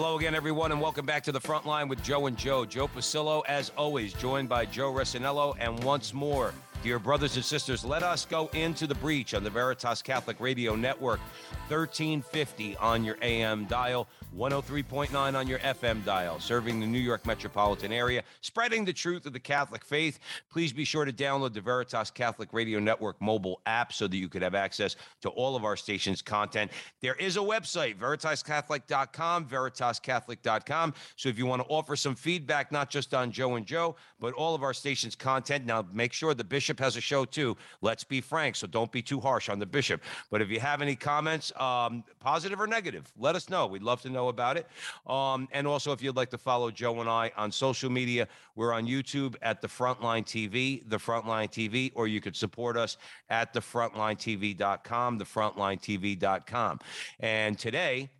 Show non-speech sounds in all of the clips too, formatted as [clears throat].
Hello again, everyone, and welcome back to the front line with Joe and Joe. Joe Pasillo, as always, joined by Joe Resinello, and once more, dear brothers and sisters, let us go into the breach on the Veritas Catholic Radio Network, 1350 on your AM dial, 103.9 on your FM dial, serving the New York metropolitan area, spreading the truth of the Catholic faith. Please be sure to download the Veritas Catholic Radio Network mobile app so that you could have access to all of our station's content. There is a website, veritascatholic.com, veritascatholic.com. So if you want to offer some feedback, not just on Joe and Joe, but all of our station's content, now make sure the bishop has a show too. Let's be frank, so don't be too harsh on the bishop. But if you have any comments, um, positive or negative, let us know. We'd love to know about it. Um, and also, if you'd like to follow Joe and I on social media, we're on YouTube at the Frontline TV, the Frontline TV, or you could support us at thefrontlinetv.com, thefrontlinetv.com. And today,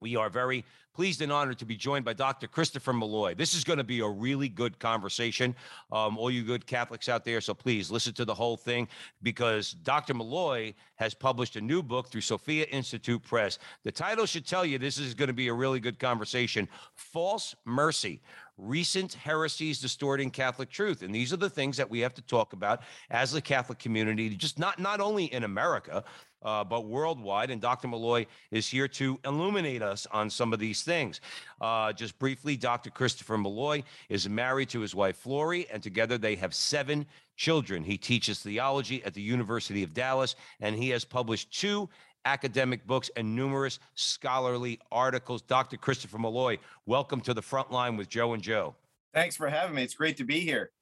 we are very pleased and honored to be joined by Dr. Christopher Malloy. This is going to be a really good conversation. Um, all you good Catholics out there, so please listen to the whole thing because Dr. Malloy has published a new book through Sophia Institute Press. The title should tell you this is going to be a really good conversation False Mercy recent heresies distorting Catholic truth. And these are the things that we have to talk about as the Catholic community, just not, not only in America, uh, but worldwide. And Dr. Malloy is here to illuminate us on some of these things. Uh, just briefly, Dr. Christopher Malloy is married to his wife, Flory, and together they have seven children. He teaches theology at the University of Dallas, and he has published two academic books, and numerous scholarly articles. Dr. Christopher Malloy, welcome to the front line with Joe and Joe. Thanks for having me. It's great to be here.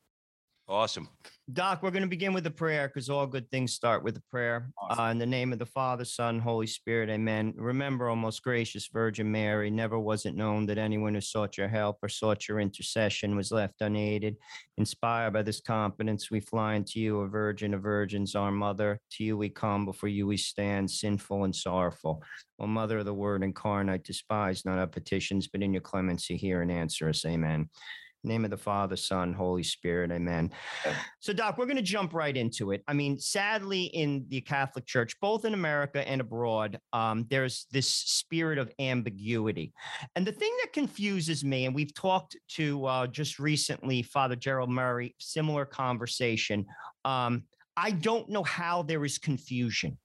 Awesome. Doc, we're going to begin with a prayer because all good things start with a prayer. Awesome. Uh, in the name of the Father, Son, Holy Spirit, amen. Remember, O most gracious Virgin Mary, never was it known that anyone who sought your help or sought your intercession was left unaided. Inspired by this confidence, we fly unto you, a virgin of virgins, our mother. To you we come, before you we stand, sinful and sorrowful. O Mother of the Word incarnate, despise not our petitions, but in your clemency hear and answer us. Amen name of the Father, Son, Holy Spirit. Amen. So, Doc, we're going to jump right into it. I mean, sadly, in the Catholic Church, both in America and abroad, um, there's this spirit of ambiguity. And the thing that confuses me, and we've talked to uh, just recently Father Gerald Murray, similar conversation. Um, I don't know how there is confusion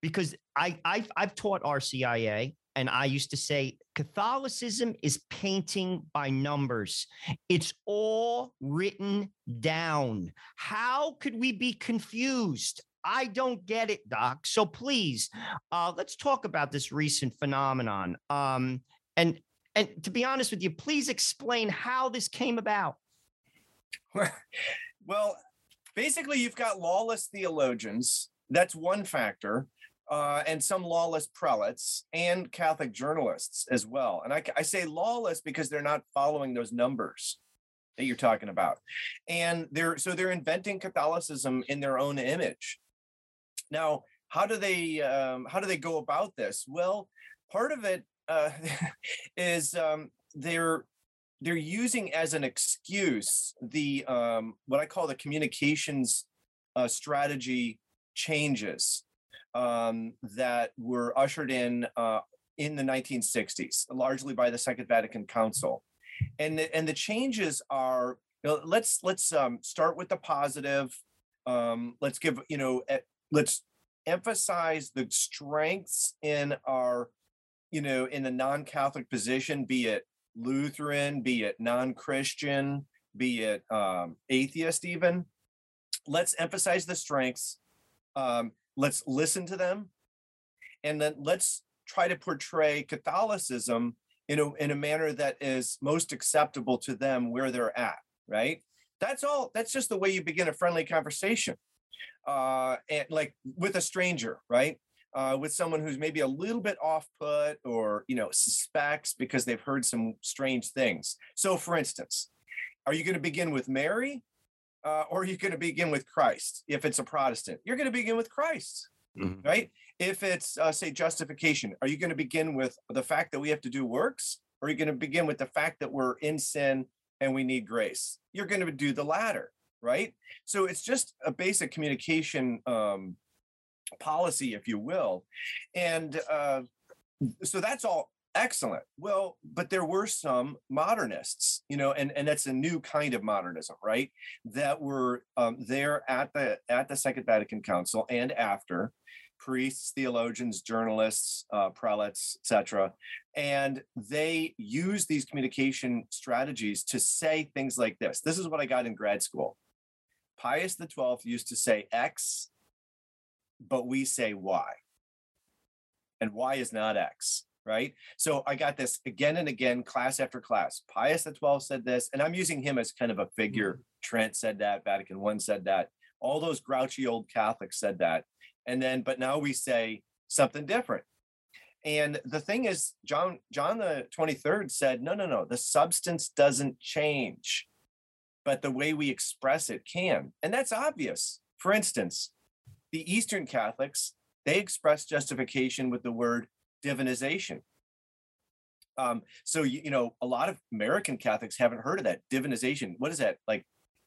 because I, I've, I've taught RCIA and I used to say Catholicism is painting by numbers. It's all written down. How could we be confused? I don't get it, Doc. So please, uh, let's talk about this recent phenomenon. Um, and and to be honest with you, please explain how this came about. [laughs] well, basically, you've got lawless theologians. That's one factor uh, and some lawless prelates and Catholic journalists as well. And I, I say lawless because they're not following those numbers that you're talking about, and they're so they're inventing Catholicism in their own image. Now, how do they um, how do they go about this? Well, part of it uh, [laughs] is um, they're they're using as an excuse the um, what I call the communications uh, strategy changes um, that were ushered in uh, in the 1960s, largely by the Second Vatican Council, and the, and the changes are. You know, let's let's um, start with the positive. Um, let's give you know let's emphasize the strengths in our you know in the non-Catholic position, be it Lutheran, be it non-Christian, be it um, atheist, even. Let's emphasize the strengths. Um, let's listen to them and then let's try to portray catholicism in a, in a manner that is most acceptable to them where they're at right that's all that's just the way you begin a friendly conversation uh, and like with a stranger, right? Uh, with someone who's maybe a little bit off put or you know suspects because they've heard some strange things. So, for instance, are you going to begin with Mary, uh, or are you going to begin with Christ? If it's a Protestant, you're going to begin with Christ, Mhm. right? If it's uh, say justification, are you going to begin with the fact that we have to do works, or are you going to begin with the fact that we're in sin and we need grace? You're going to do the latter, right? So it's just a basic communication um, policy, if you will, and uh, so that's all excellent. Well, but there were some modernists, you know, and and that's a new kind of modernism, right? That were um, there at the at the Second Vatican Council and after priests, theologians, journalists, uh, prelates, etc. And they use these communication strategies to say things like this. This is what I got in grad school. Pius XII used to say X, but we say Y. And Y is not X, right? So I got this again and again, class after class. Pius XII said this, and I'm using him as kind of a figure. Mm-hmm. Trent said that, Vatican I said that. All those grouchy old Catholics said that. And then, but now we say something different. And the thing is, John John the 23rd said, no, no, no, the substance doesn't change, but the way we express it can. And that's obvious. For instance, the Eastern Catholics, they express justification with the word divinization. Um, so you, you know, a lot of American Catholics haven't heard of that divinization. What is that? Like,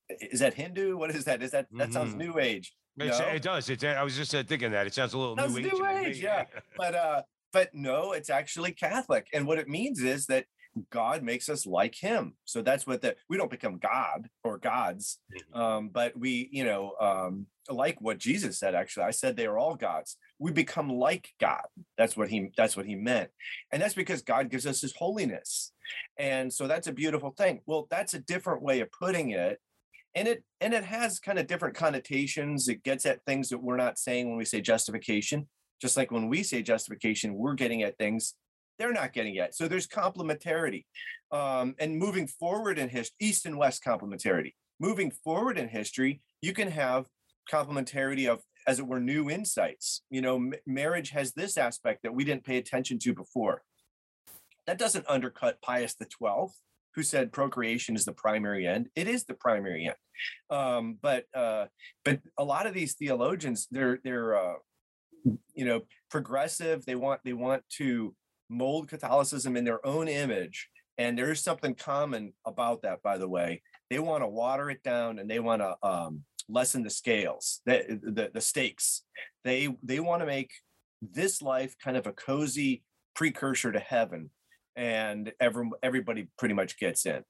is that Hindu? What is that? Is that that sounds Mhm. New Age? It does. It's, I was just uh, thinking that. It sounds a little new New age. me. Age, yeah. [laughs] But uh, but no, it's actually Catholic. And what it means is that God makes us like him. So that's what the we don't become God or gods, Mhm. um, but we, you know, um, like what Jesus said, actually. I said they are all gods. We become like God. That's what he that's what he meant. And that's because God gives us his holiness. And so that's a beautiful thing. Well, that's a different way of putting it. And it and it has kind of different connotations. It gets at things that we're not saying when we say justification. Just like when we say justification, we're getting at things they're not getting at. So there's complementarity. Um, and moving forward in history, east and west complementarity. Moving forward in history, you can have complementarity of, as it were, new insights. You know, m- marriage has this aspect that we didn't pay attention to before. That doesn't undercut Pius XII, who said procreation is the primary end. It is the primary end. Um, but uh, but a lot of these theologians, they're they're uh, you know progressive. They want they want to mold Catholicism in their own image. And there is something common about that, by the way. They want to water it down and they want to um, lessen the scales, the, the, the stakes. They they want to make this life kind of a cozy precursor to heaven, and every, everybody pretty much gets in.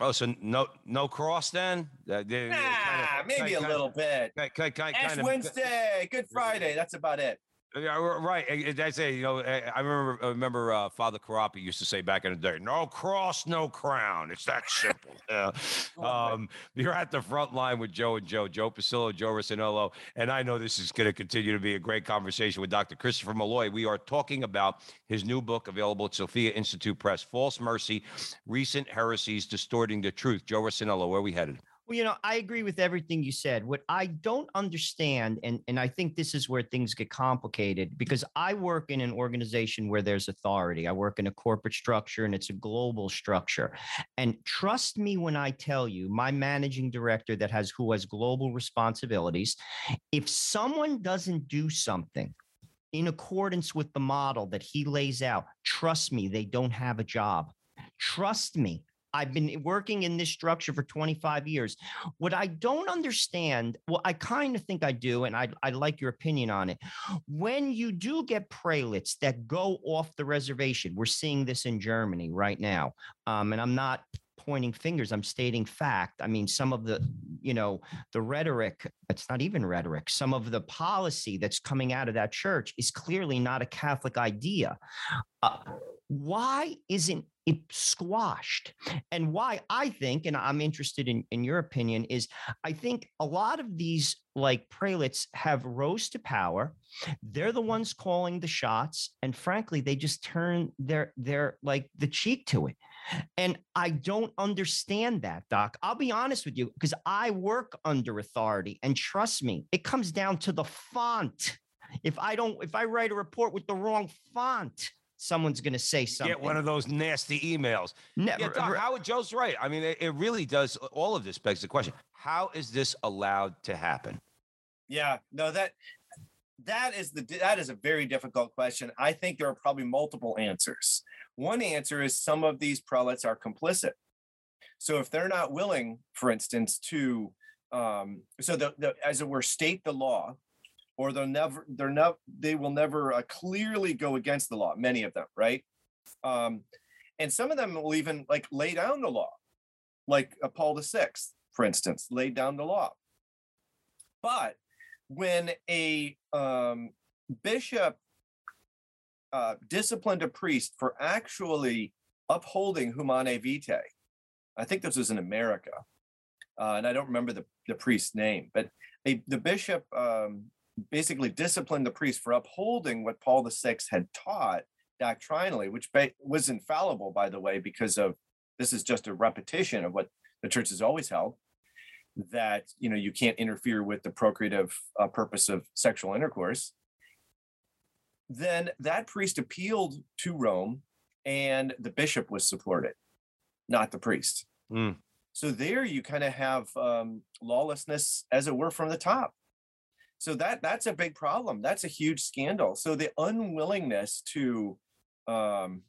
Oh, so no no cross then? Uh, they- Nah, kinda- maybe a kinda- little bit. ki- ki- ki- Ash kind of- Wednesday, Good Friday. That's about it. Yeah, right. I- it. You know, I I remember. I remember uh, Father Corapi used to say back in the day, "No cross, no crown." It's that simple. [laughs] Yeah. Um, you're at the front line with Joe and Joe, Joe Pasillo, Joe Rossinello, and I know this is going to continue to be a great conversation with Dr. Christopher Malloy. We are talking about his new book available at Sophia Institute Press, "False Mercy: Recent Heresies Distorting the Truth." Joe Rossinello, where are we headed? Well, you know, I agree with everything you said. What I don't understand, and, and I think this is where things get complicated because I work in an organization where there's authority. I work in a corporate structure and it's a global structure. And trust me when I tell you, my managing director that has who has global responsibilities, if someone doesn't do something in accordance with the model that he lays out, trust me, they don't have a job. Trust me, I've been working in this structure for 25 years. What I don't understand, well, I kind of think I do, and I'd, I'd like your opinion on it. When you do get prelates that go off the reservation, we're seeing this in Germany right now. Um, and I'm not pointing fingers, I'm stating fact. I mean, some of the, you know, the rhetoric, it's not even rhetoric, some of the policy that's coming out of that church is clearly not a Catholic idea. Uh, why isn't it squashed? And why I think, and I'm interested in, in your opinion, is I think a lot of these like prelates have rose to power. They're the ones calling the shots. And frankly, they just turn their their like the cheek to it. And I don't understand that, Doc. I'll be honest with you because I work under authority. And trust me, it comes down to the font. If I don't, if I write a report with the wrong font, someone's going to say something. Get one of those nasty emails. Ne- Yeah, Doc, Howard Joe's right. I mean, it, it really does. All of this begs the question: How is this allowed to happen? Yeah, no, that that is the that is a very difficult question. I think there are probably multiple answers. One answer is some of these prelates are complicit. So if they're not willing, for instance, to um, so the, the as it were, state the law, or they'll never they're not they will never uh, clearly go against the law. Many of them, right? Um, and some of them will even like lay down the law, like uh, Paul the Sixth, for instance, laid down the law. But when a um, bishop uh, disciplined a priest for actually upholding Humanae Vitae, I think this was in America, uh, and I don't remember the, the priest's name, but a, the bishop um, basically disciplined the priest for upholding what Paul VI had taught doctrinally, which was infallible, by the way, because of this is just a repetition of what the church has always held that you know you can't interfere with the procreative uh, purpose of sexual intercourse. Then that priest appealed to rome and the bishop was supported not the priest. Mm. so there you kind of have um, lawlessness as it were from the top so that that's a big problem. That's a huge scandal. So the unwillingness to um,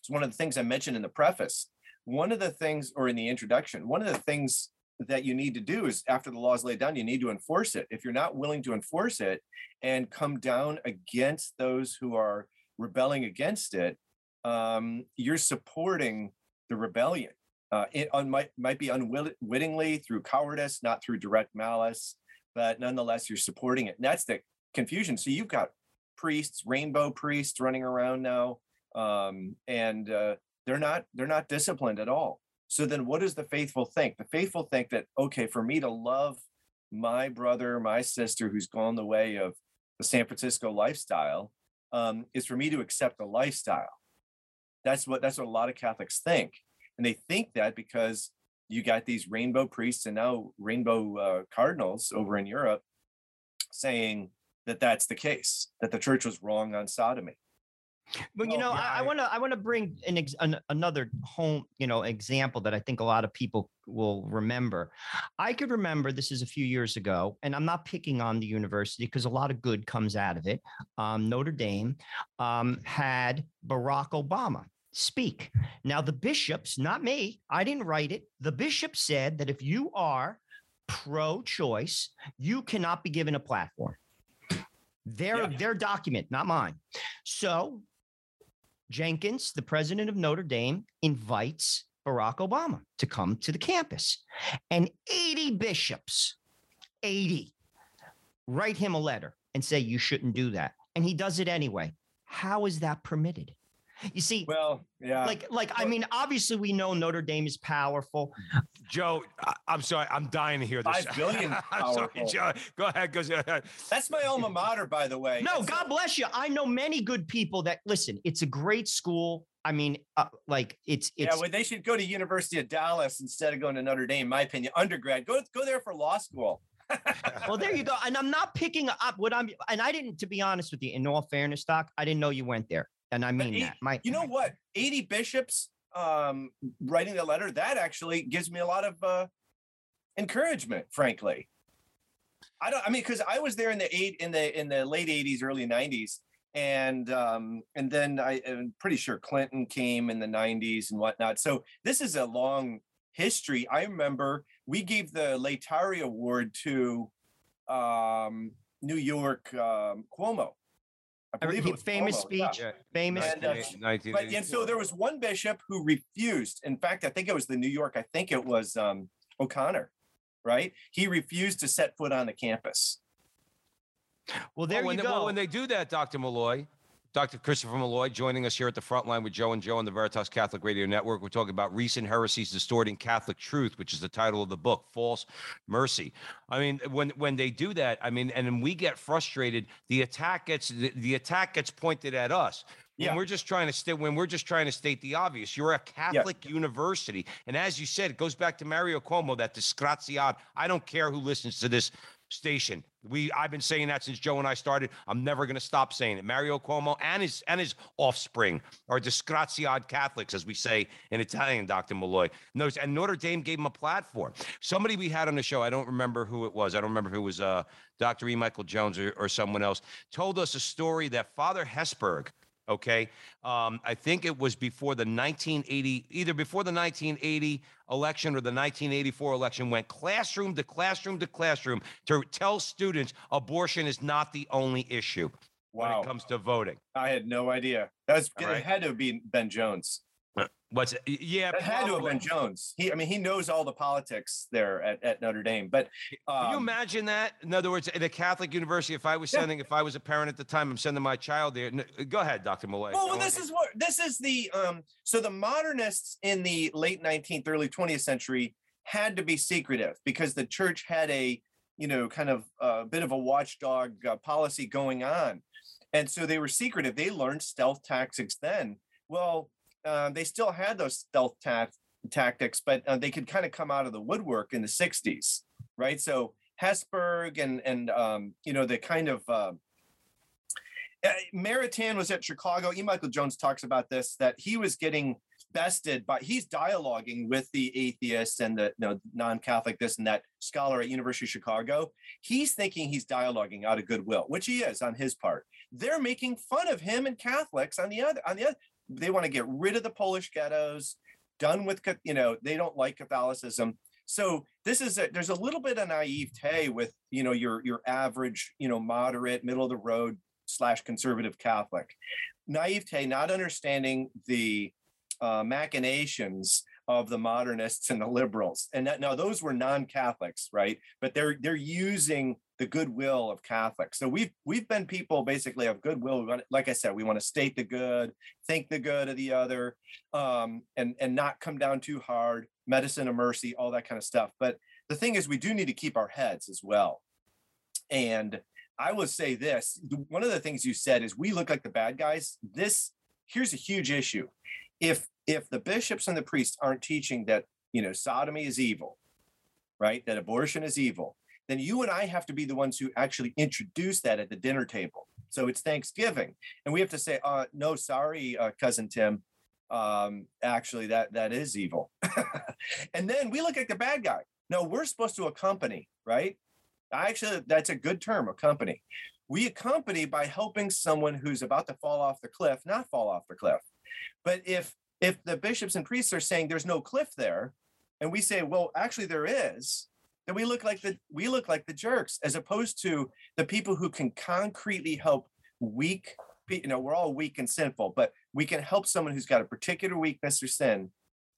it's one of the things i mentioned in the preface. One of the things or in the introduction one of the things that you need to do is after the law is laid down you need to enforce it. If you're not willing to enforce it and come down against those who are rebelling against it um, you're supporting the rebellion. Uh, it un- might, might be unwittingly through cowardice not through direct malice but nonetheless you're supporting it. And that's the confusion. So you've got priests rainbow priests running around now um, and uh, they're not they're not disciplined at all. So then what does the faithful think? The faithful think that okay for me to love my brother my sister who's gone the way of the san francisco lifestyle um, is for me to accept the lifestyle. That's what that's what a lot of catholics think. And they think that because you got these rainbow priests and now rainbow uh, cardinals over in europe saying that that's the case that the church was wrong on sodomy But you Well, know, yeah, I, I I- want to I want to bring an, ex, an another home you know example that I think a lot of people will remember. I could remember this is a few years ago, and I'm not picking on the university because a lot of good comes out of it. Um, Notre Dame um, had Barack Obama speak. Now the bishops, not me, I didn't write it. The bishop said that if you are pro-choice, you cannot be given a platform. Their Yeah. their document, not mine. So Jenkins, the president of Notre Dame, invites Barack Obama to come to the campus. And 80 bishops, 80, write him a letter and say, you shouldn't do that. And he does it anyway. How is that permitted? You see, well yeah like, like I mean, obviously we know Notre Dame is powerful. Joe, I, I'm sorry, I'm dying to hear this. Five billion [laughs] I'm sorry. Joe. Go ahead. Go ahead. that's my alma mater by the way No, It's- God bless you. I know many good people that listen. It's a great school. I mean, uh, like it's yeah it's well they should go to university of dallas instead of going to notre dame in my opinion undergrad go go there for law school [laughs] [laughs] well, there you go. And I'm not picking up what I'm, and I didn't, to be honest with you, in all fairness, Doc, I didn't know you went there. And I mean eight- that. My, you know what? 80 bishops um writing the letter that actually gives me a lot of uh encouragement frankly. I don't i mean because i was there in the eight in the in the late 80s early 90s and um and then i am pretty sure clinton came in the 90s and whatnot. So this is a long history. I remember we gave the Laetare award to um new york um cuomo i believe it was famous Cuomo, yeah. speech, famous. And, uh, speech. But and so there was one bishop who refused. In fact, I think it was the New York. I think it was um, O'Connor, right? He refused to set foot on the campus. well, there well, when you they, go. well, when they do that, Dr. Malloy, Dr. Christopher Malloy joining us here at the front line with Joe and Joe on the Veritas Catholic Radio Network. We're talking about recent heresies distorting Catholic truth, which is the title of the book, False Mercy. I mean, when when they do that, I mean, and then we get frustrated, the attack gets the, the attack gets pointed at us. when Yeah. we're just trying to state when we're just trying to state the obvious. You're a Catholic university, and as you said, it goes back to Mario Cuomo that disgraziad. I don't care who listens to this station. We I've been saying that since Joe and I started. I'm never going to stop saying it. Mario Cuomo and his and his offspring are disgraziad Catholics, as we say in Italian. Dr. Malloy. No, and Notre Dame gave him a platform. Somebody we had on the show, I don't remember who it was. I don't remember who it was. Uh, Dr. E. Michael Jones or, or someone else told us a story that Father Hesburgh Okay. Um, I think it was before the 1980, either before the 1980 election or the 1984 election, went classroom to classroom to classroom to tell students abortion is not the only issue when it comes to voting. I had no idea. That's right. had to have been Ben Jones. What's it? Yeah, It had to have been Jones. He, I mean, he knows all the politics there at, at Notre Dame. But Can you um, imagine that? In other words, at a Catholic university, if I was Yeah. sending, if I was a parent at the time, I'm sending my child there. Go ahead, Dr. Malloy. Well, well, this is what this is the um. So the modernists in the late 19th, early 20th century had to be secretive because the church had a you know kind of a bit of a watchdog uh, policy going on, and so they were secretive. They learned stealth tactics then. Well, uh, they still had those stealth ta- tactics, but uh, they could kind of come out of the woodwork in the 60s, right? So Hesburgh and and um, you know the kind of uh, uh, Maritain was at Chicago. E. Michael Jones talks about this that he was getting bested by he's dialoguing with the atheists and the you know, non-Catholic this and that scholar at University of Chicago. He's thinking he's dialoguing out of goodwill, which he is on his part. They're making fun of him and Catholics on the other on the other. They want to get rid of the Polish ghettos, done with you know they don't like Catholicism. So this is a, there's a little bit of naivete with you know your your average you know moderate middle of the road slash conservative Catholic. Naivete, not understanding the uh, machinations of the modernists and the liberals. And that, now those were non-Catholics, right? But they're they're using the goodwill of Catholics. So we've we've been people basically of goodwill. We want, like I said, we want to state the good, think the good of the other, um, and and not come down too hard. Medicine of mercy, all that kind of stuff. But the thing is, we do need to keep our heads as well. And I will say this: one of the things you said is we look like the bad guys. This here's a huge issue. If if the bishops and the priests aren't teaching that you know sodomy is evil, right? That abortion is evil, then you and I have to be the ones who actually introduce that at the dinner table. So it's Thanksgiving, and we have to say, uh, "No, sorry, uh, cousin Tim. Um, actually, that that is evil." [laughs] and then we look at the bad guy. No, we're supposed to accompany, right? Actually, that's a good term, accompany. We accompany by helping someone who's about to fall off the cliff not fall off the cliff. But if if the bishops and priests are saying there's no cliff there, and we say, well, actually there is, then we look like the we look like the jerks, as opposed to the people who can concretely help weak. You know, we're all weak and sinful, but we can help someone who's got a particular weakness or sin.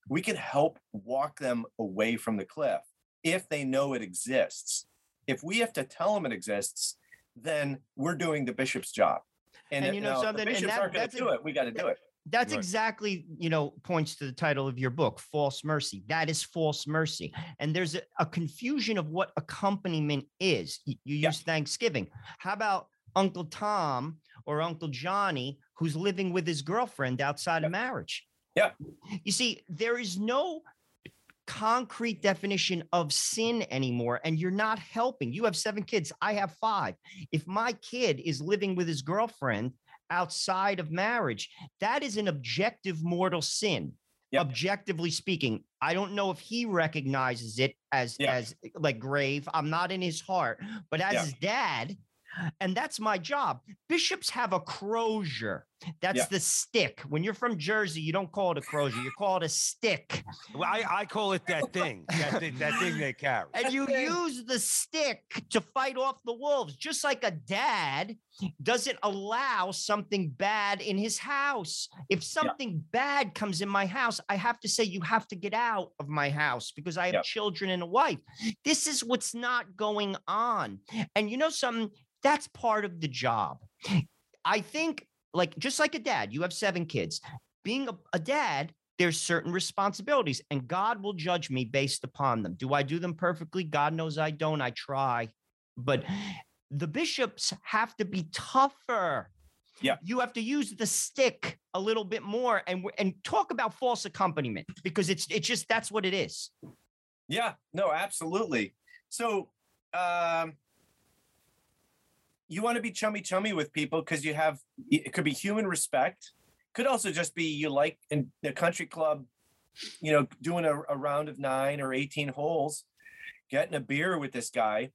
We can help walk them away from the cliff if they know it exists. If we have to tell them it exists, then we're doing the bishop's job. And if you know now, something? the And bishops that- aren't going to do it. We got to do it. That's Right. exactly, you know, points to the title of your book, False Mercy. That is false mercy. And there's a, a confusion of what accompaniment is. Y- You Yeah. use Thanksgiving. How about Uncle Tom or Uncle Johnny who's living with his girlfriend outside of marriage? Yeah. You see, there is no concrete definition of sin anymore and you're not helping you have seven kids i have five if my kid is living with his girlfriend outside of marriage that is an objective mortal sin Yep. objectively speaking i don't know if he recognizes it as Yeah. as like grave i'm not in his heart but as Yeah. his dad and that's my job bishops have a crozier that's Yeah. the stick when you're from jersey you don't call it a crozier you call it a stick Well, I, I call it that thing, that thing, that thing they carry. and you use the stick to fight off the wolves, just like a dad doesn't allow something bad in his house. If something bad comes in my house, I have to say, You have to get out of my house because I have Yeah. children and a wife. This is what's not going on. And you know something? That's part of the job. I think, like, just like a dad, you have seven kids. Being a, a dad, there's certain responsibilities, and God will judge me based upon them. Do I do them perfectly? God knows I don't. I try. But the bishops have to be tougher Yeah. You have to use the stick a little bit more and and talk about false accompaniment because it's it's just that's what it is. Yeah, no, absolutely. So, um, you want to be chummy chummy with people because you have it could be human respect, could also just be you like in the country club, you know, doing a, a round of nine or eighteen holes, getting a beer with this guy,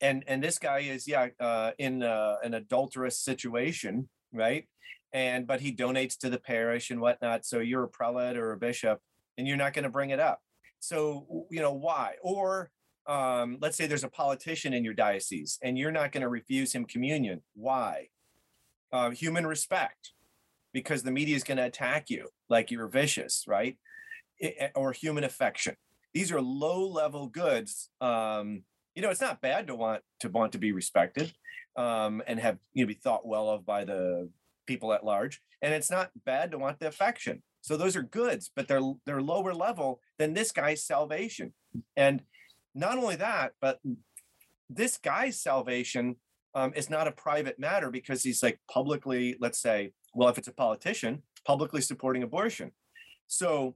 and and this guy is yeah uh, in uh, an adulterous situation, right? And but he donates to the parish and whatnot. So you're a prelate or a bishop, and you're not going to bring it up. So you know why? Or um, let's say there's a politician in your diocese, and you're not going to refuse him communion. Why? Uh, human respect, because the media is going to attack you like you're vicious, right? I- or human affection. These are low-level goods. Um, you know, it's not bad to want to want to be respected um, and have you know be thought well of by the people at large, and it's not bad to want the affection. So those are goods, but they're they're lower level than this guy's salvation. And not only that, but this guy's salvation um, is not a private matter because he's like publicly, let's say, well, if it's a politician, publicly supporting abortion. So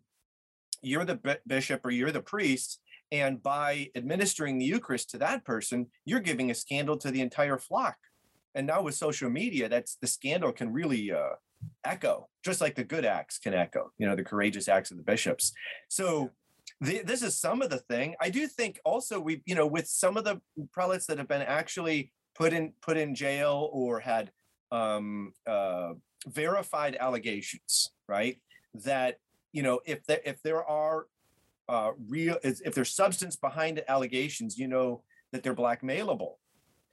you're the bi- bishop or you're the priest, and by administering the Eucharist to that person, you're giving a scandal to the entire flock. And now with social media, that's the scandal can really uh, echo, just like the good acts can echo. You know, the courageous acts of the bishops. So the, this is some of the thing. I do think also we, you know, with some of the prelates that have been actually put in put in jail or had um, uh, verified allegations, right? That you know, if there if there are uh, real, if there's substance behind the allegations, you know that they're blackmailable.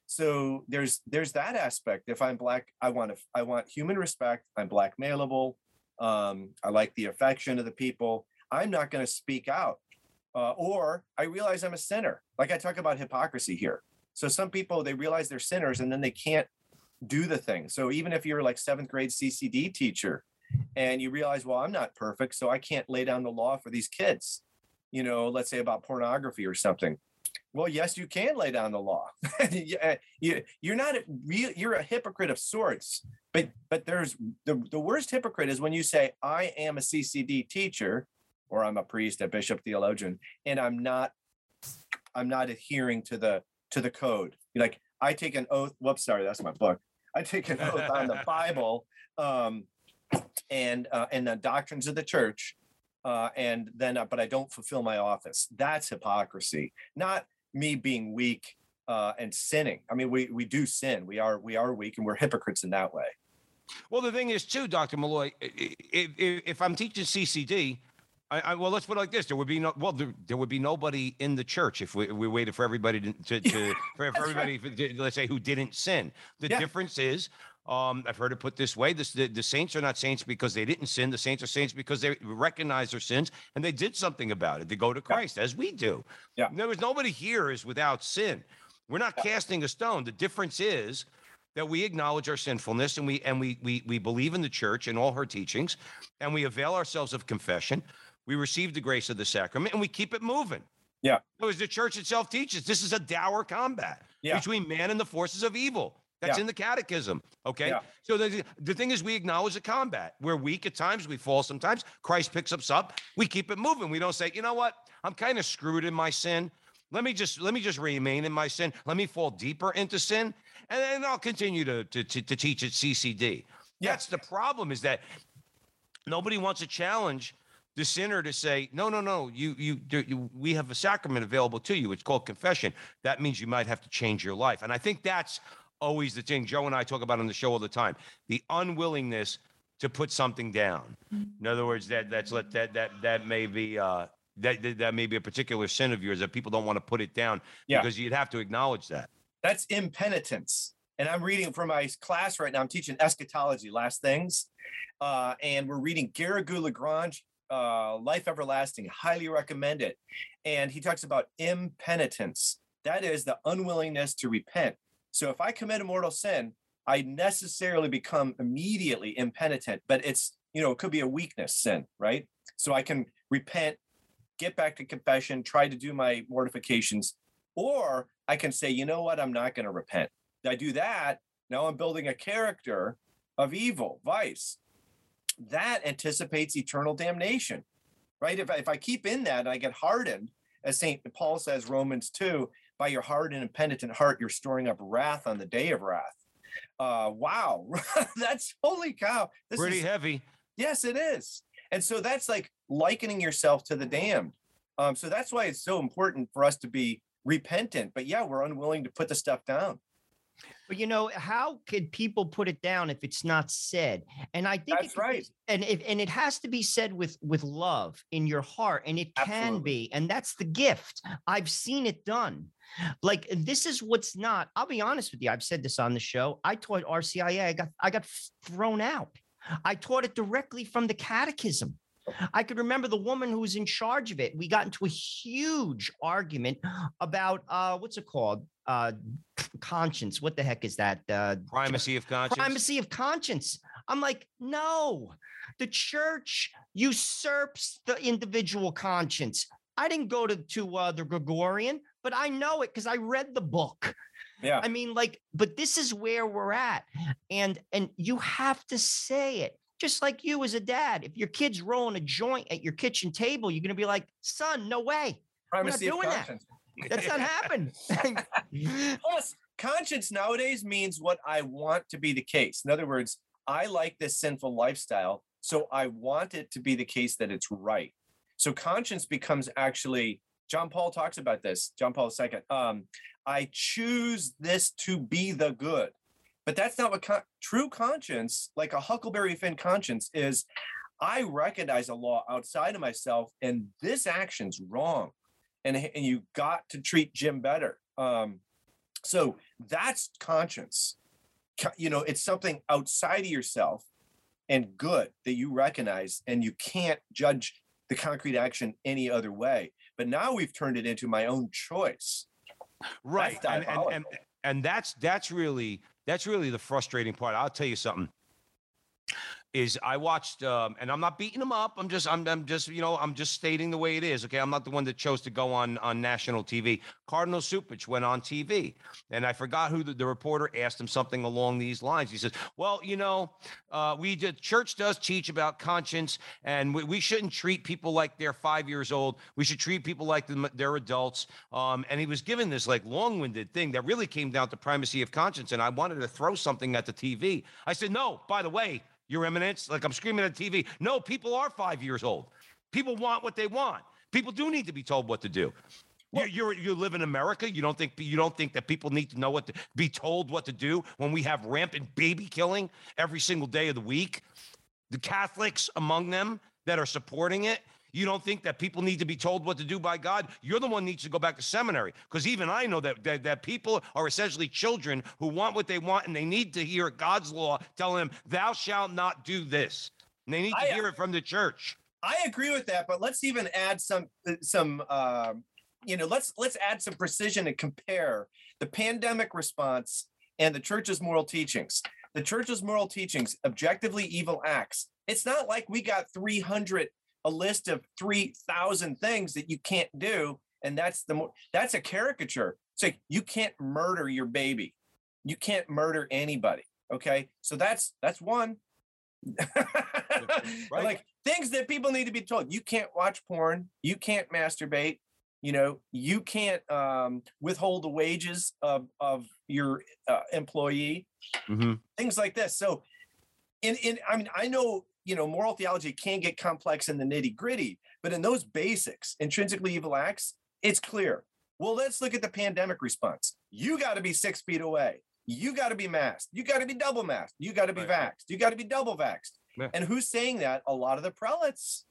So there's there's that aspect. If I'm black, I want to I want human respect. I'm blackmailable. Um, I like the affection of the people. I'm not going to speak out. Uh, or I realize I'm a sinner. Like I talk about hypocrisy here. So some people they realize they're sinners and then they can't do the thing. So even if you're like seventh grade CCD teacher and you realize, well, I'm not perfect, so I can't lay down the law for these kids, you know, let's say about pornography or something. Well, yes, you can lay down the law. [laughs] uh, you, you're not real, you're a hypocrite of sorts. But but there's the, the worst hypocrite is when you say, I am a CCD teacher, or I'm a priest, a bishop, theologian, and I'm not I'm not adhering to the to the code. Like I take an oath. Whoops, sorry, that's my book. I take an oath on the [laughs] Bible um, and uh, and the doctrines of the church, uh, and then uh, but I don't fulfill my office. That's hypocrisy, not me being weak uh, and sinning. I mean, we we do sin. We are we are weak, and we're hypocrites in that way. Well, the thing is, too, Dr. Malloy, if, if, if I'm teaching CCD, I, I, well, let's put it like this: there would be no, well, there, there would be nobody in the church if we, we waited for everybody to, to, to [laughs] for, for everybody, to- let's say, who didn't sin. The Yeah. difference is, um, I've heard it put this way: this, the, the saints are not saints because they didn't sin. The saints are saints because they recognize their sins and they did something about it. They go to Christ, as we do. Yeah. There was nobody here is without sin. We're not casting a stone. The difference is that we acknowledge our sinfulness and we and we we we believe in the church and all her teachings and we avail ourselves of confession we receive the grace of the sacrament and we keep it moving Yeah. as the church itself teaches this is a dour combat Yeah. between man and the forces of evil that's Yeah. in the catechism okay Yeah. so the, the thing is we acknowledge the combat we're weak at times we fall sometimes christ picks us up we keep it moving we don't say you know what i'm kind of screwed in my sin let me just let me just remain in my sin let me fall deeper into sin and then i'll continue to to, to, to teach at ccd Yeah. that's the problem is that nobody wants to challenge the sinner to say no no no you, you you we have a sacrament available to you it's called confession that means you might have to change your life and i think that's always the thing joe and i talk about on the show all the time the unwillingness to put something down in other words that that's let that that that may be uh that, that that may be a particular sin of yours that people don't want to put it down Yeah. because you'd have to acknowledge that That's impenitence. And I'm reading from my class right now. I'm teaching eschatology, last things. Uh, and we're reading Garrigou Lagrange, uh, Life Everlasting. Highly recommend it. And he talks about impenitence. That is the unwillingness to repent. So if I commit a mortal sin, I necessarily become immediately impenitent, but it's, you know, it could be a weakness sin, right? So I can repent, get back to confession, try to do my mortifications, or I can say, you know what, I'm not going to repent. I do that. Now I'm building a character of evil, vice, that anticipates eternal damnation, right? If I, if I keep in that and I get hardened, as St. Paul says, Romans 2, by your hardened and penitent heart, you're storing up wrath on the day of wrath. Uh, wow, [laughs] that's holy cow. This Pretty is, heavy. Yes, it is. And so that's like likening yourself to the damned. Um, so that's why it's so important for us to be repentant. But yeah, we're unwilling to put the stuff down. But you know, how could people put it down if it's not said? And I think That's could be- right. and if and it has to be said with with love in your heart, and it can Absolutely. be, and that's the gift. I've seen it done. Like this is what's not. I'll be honest with you. I've said this on the show. I taught RCIA. I got I got thrown out. I taught it directly from the catechism. I could remember the woman who was in charge of it. We got into a huge argument about uh, what's it called? Uh, conscience. What the heck is that? Uh, Primacy of conscience. primacy of conscience. I'm like, no, the church usurps the individual conscience. I didn't go to to uh, the Gregorian, but I know it because I read the book. Yeah. I mean, like, but this is where we're at, and and you have to say it. Just like you as a dad, if your kid's rolling a joint at your kitchen table, you're gonna be like, "Son, no way, Primacy of doing that. that's not happening." [laughs] [laughs] Plus, conscience nowadays means what I want to be the case. In other words, I like this sinful lifestyle, so I want it to be the case that it's right. So conscience becomes actually. John Paul talks about this. John Paul II. Um, I choose this to be the good, but that's not what con- true conscience, like a Huckleberry Finn conscience, is. I recognize a law outside of myself, and this action's wrong, and and you got to treat Jim better. Um, so that's conscience. You know, it's something outside of yourself and good that you recognize, and you can't judge the concrete action any other way. But now we've turned it into my own choice. right and, and, and and that's that's really that's really the frustrating part. I'll tell you something is I watched, um, and I'm not beating him up. I'm just, I'm, I'm just, you know, I'm just stating the way it is. Okay, I'm not the one that chose to go on on national TV. Cardinal Cupich went on TV, and I forgot who the, the reporter asked him something along these lines. He says, "Well, you know, uh, we the church does teach about conscience, and we, we shouldn't treat people like they're five years old. We should treat people like they're adults." Um, and he was given this like long-winded thing that really came down to primacy of conscience. And I wanted to throw something at the TV. I said, "No, by the way." Your Eminence, like I'm screaming at TV. No, people are five years old. People want what they want. People do need to be told what to do. You, you're, you live in America. You don't think you don't think that people need to know what to be told what to do when we have rampant baby killing every single day of the week. The Catholics among them that are supporting it. You don't think that people need to be told what to do by God? You're the one who needs to go back to seminary because even I know that, that that people are essentially children who want what they want and they need to hear God's law telling them, "Thou shalt not do this." And they need to I- hear it from the church. I agree with that, but let's even add some some um, you know let's let's add some precision and compare the pandemic response and the church's moral teachings. The church's moral teachings, objectively evil acts. It's not like we got 300 a list of 3000 things that you can't do and that's the mo- that's a caricature. It's like you can't murder your baby. You can't murder anybody, okay? So that's that's one. [laughs] Right. Like things that people need to be told. You can't watch porn. You can't masturbate. You know, you can't um, withhold the wages of of your uh, employee. Mm-hmm. Things like this. So, in in I mean, I know you know moral theology can get complex in the nitty gritty, but in those basics, intrinsically evil acts, it's clear. Well, let's look at the pandemic response. You got to be six feet away. You got to be masked. You got to be double masked. You got to be Right. vaxxed. You got to be double vaxxed. Yeah. And who's saying that? A lot of the prelates.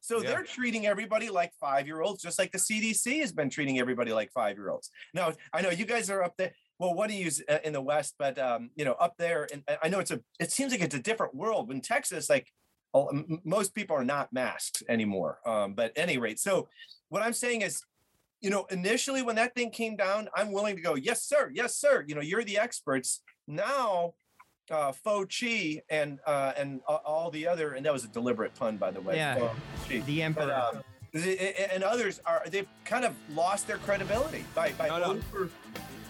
So Yeah. they're treating everybody like five year olds, just like the CDC has been treating everybody like five year olds. Now, I know you guys are up there. Well, what do you use uh, in the West? But um, you know, up there, and I know it's a. It seems like it's a different world. In Texas, like m- m- most people are not masked anymore. Um, but at any rate, so what I'm saying is, you know, initially when that thing came down, I'm willing to go, yes, sir, yes, sir. You know, you're the experts. Now, uh, Chi and uh, and all the other, and that was a deliberate pun, by the way. Yeah. Fauci. the But, emperor. um, and others are they've kind of lost their credibility by by No, no. over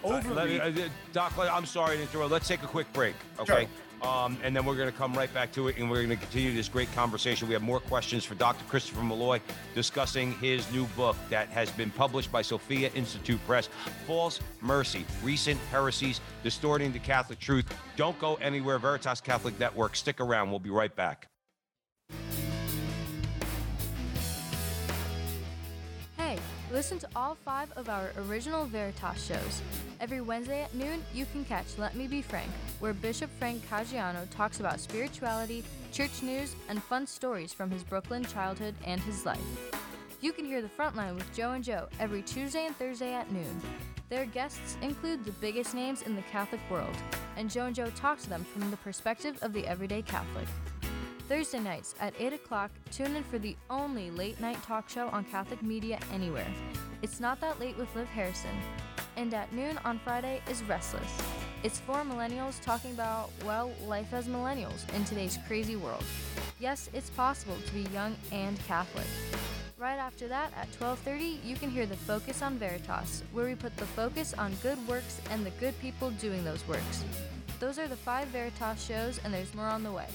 Uh, let me- uh, Doc, I'm sorry to interrupt. Let's take a quick break. Sure. Okay. Um, and then we're going to come right back to it and we're going to continue this great conversation. We have more questions for Dr. Christopher Malloy discussing his new book that has been published by Sophia Institute Press False Mercy Recent Heresies Distorting the Catholic Truth. Don't go anywhere. Veritas Catholic Network. Stick around. We'll be right back. Listen to all five of our original Veritas shows. Every Wednesday at noon, you can catch Let Me Be Frank, where Bishop Frank Caggiano talks about spirituality, church news, and fun stories from his Brooklyn childhood and his life. You can hear the Frontline with Joe and Joe every Tuesday and Thursday at noon. Their guests include the biggest names in the Catholic world, and Joe and Joe talk to them from the perspective of the everyday Catholic. Thursday nights at 8 o'clock, tune in for the only late night talk show on Catholic media anywhere. It's Not That Late with Liv Harrison. And at noon on Friday is Restless. It's for millennials talking about, well, life as millennials in today's crazy world. Yes, it's possible to be young and Catholic. Right after that, at 12:30, you can hear the Focus on Veritas, where we put the focus on good works and the good people doing those works. Those are the five Veritas shows, and there's more on the way.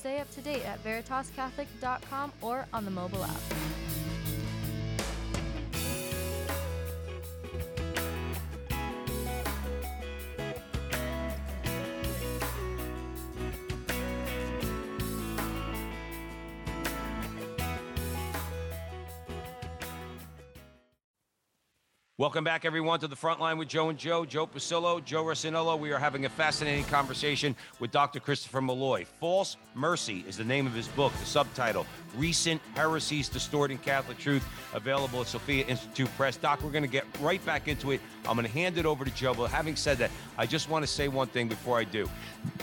Stay up to date at veritascatholic.com or on the mobile app. Welcome back, everyone, to the front line with Joe and Joe, Joe Pasillo, Joe Rossinello. We are having a fascinating conversation with Dr. Christopher Malloy. False Mercy is the name of his book, the subtitle Recent Heresies Distorting Catholic Truth, available at Sophia Institute Press. Doc, we're going to get right back into it. I'm going to hand it over to Joe. But having said that, I just want to say one thing before I do.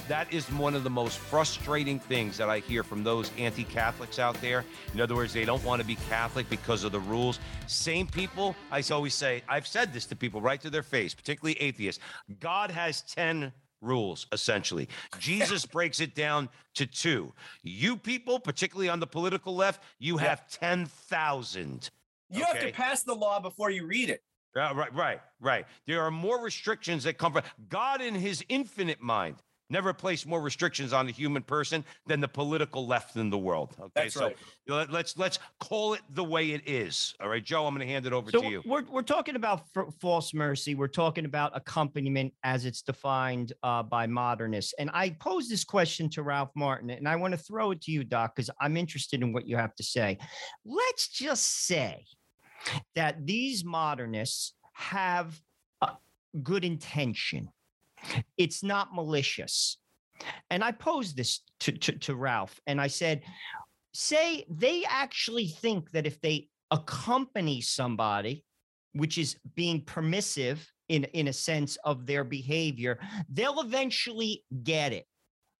That is one of the most frustrating things that I hear from those anti Catholics out there. In other words, they don't want to be Catholic because of the rules. Same people, I always say, I've said this to people right to their face, particularly atheists. God has 10 rules, essentially. Jesus [laughs] breaks it down to two. You people, particularly on the political left, you have 10,000. You have to pass the law before you read it. Uh, right, right, right. There are more restrictions that come from God in his infinite mind. Never placed more restrictions on the human person than the political left in the world. Okay, That's so right. let, let's let's call it the way it is. All right, Joe, I'm going to hand it over So to you. we're we're talking about f- false mercy. We're talking about accompaniment as it's defined uh, by modernists. And I pose this question to Ralph Martin, and I want to throw it to you, Doc, because I'm interested in what you have to say. Let's just say that these modernists have good intention. It's not malicious. And I posed this to, to, to Ralph, and I said, say they actually think that if they accompany somebody, which is being permissive in, in a sense of their behavior, they'll eventually get it.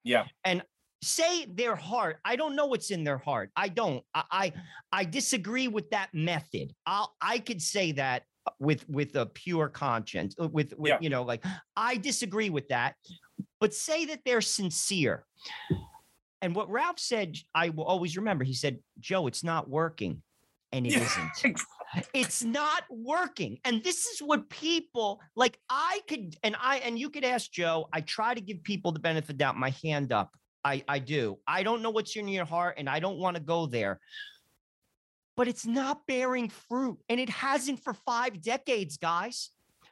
Yeah. And say their heart, I don't know what's in their heart. I don't. I I, I disagree with that method. I'll I could say that with with a pure conscience, uh, with with Yeah. you know, like I disagree with that. But say that they're sincere. And what Ralph said, I will always remember. He said, Joe, it's not working. And it Yeah. not [laughs] It's not working. And this is what people like. I could, and I, and you could ask Joe. I try to give people the benefit of doubt, my hand up. I, I do. I don't know what's in your heart, and I don't want to go there. But it's not bearing fruit, and it hasn't for five decades, guys.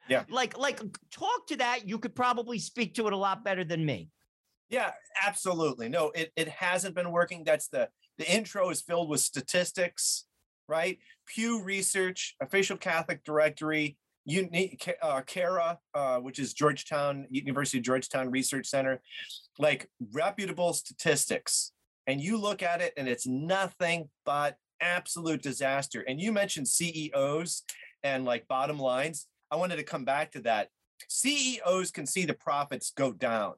Yeah. Like, like, talk to that. You could probably speak to it a lot better than me. Yeah, absolutely. No, it, it hasn't been working. That's the the intro is filled with statistics, right? Pew Research, Official Catholic Directory, uh, CARA, uh, which is Georgetown University of Georgetown Research Center, like reputable statistics. And you look at it, and it's nothing but absolute disaster. And you mentioned CEOs and like bottom lines. I wanted to come back to that. CEOs can see the profits go down.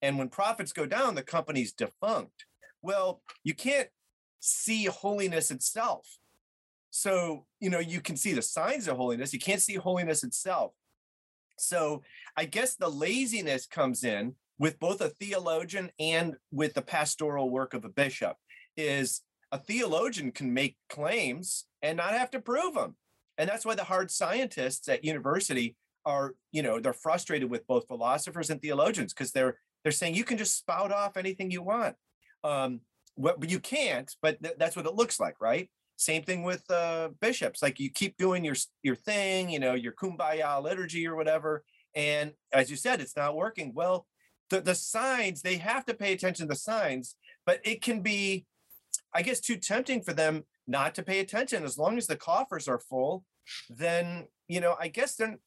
And when profits go down, the company's defunct. Well, you can't see holiness itself. So, you know, you can see the signs of holiness, you can't see holiness itself. So, I guess the laziness comes in with both a theologian and with the pastoral work of a bishop is a theologian can make claims and not have to prove them. And that's why the hard scientists at university are, you know, they're frustrated with both philosophers and theologians because they're they're saying you can just spout off anything you want. Um, but you can't. But th- that's what it looks like, right? Same thing with uh, bishops. Like you keep doing your your thing, you know, your kumbaya liturgy or whatever, and as you said, it's not working. Well, the the signs they have to pay attention to the signs, but it can be, I guess, too tempting for them not to pay attention. As long as the coffers are full, then you know, I guess then,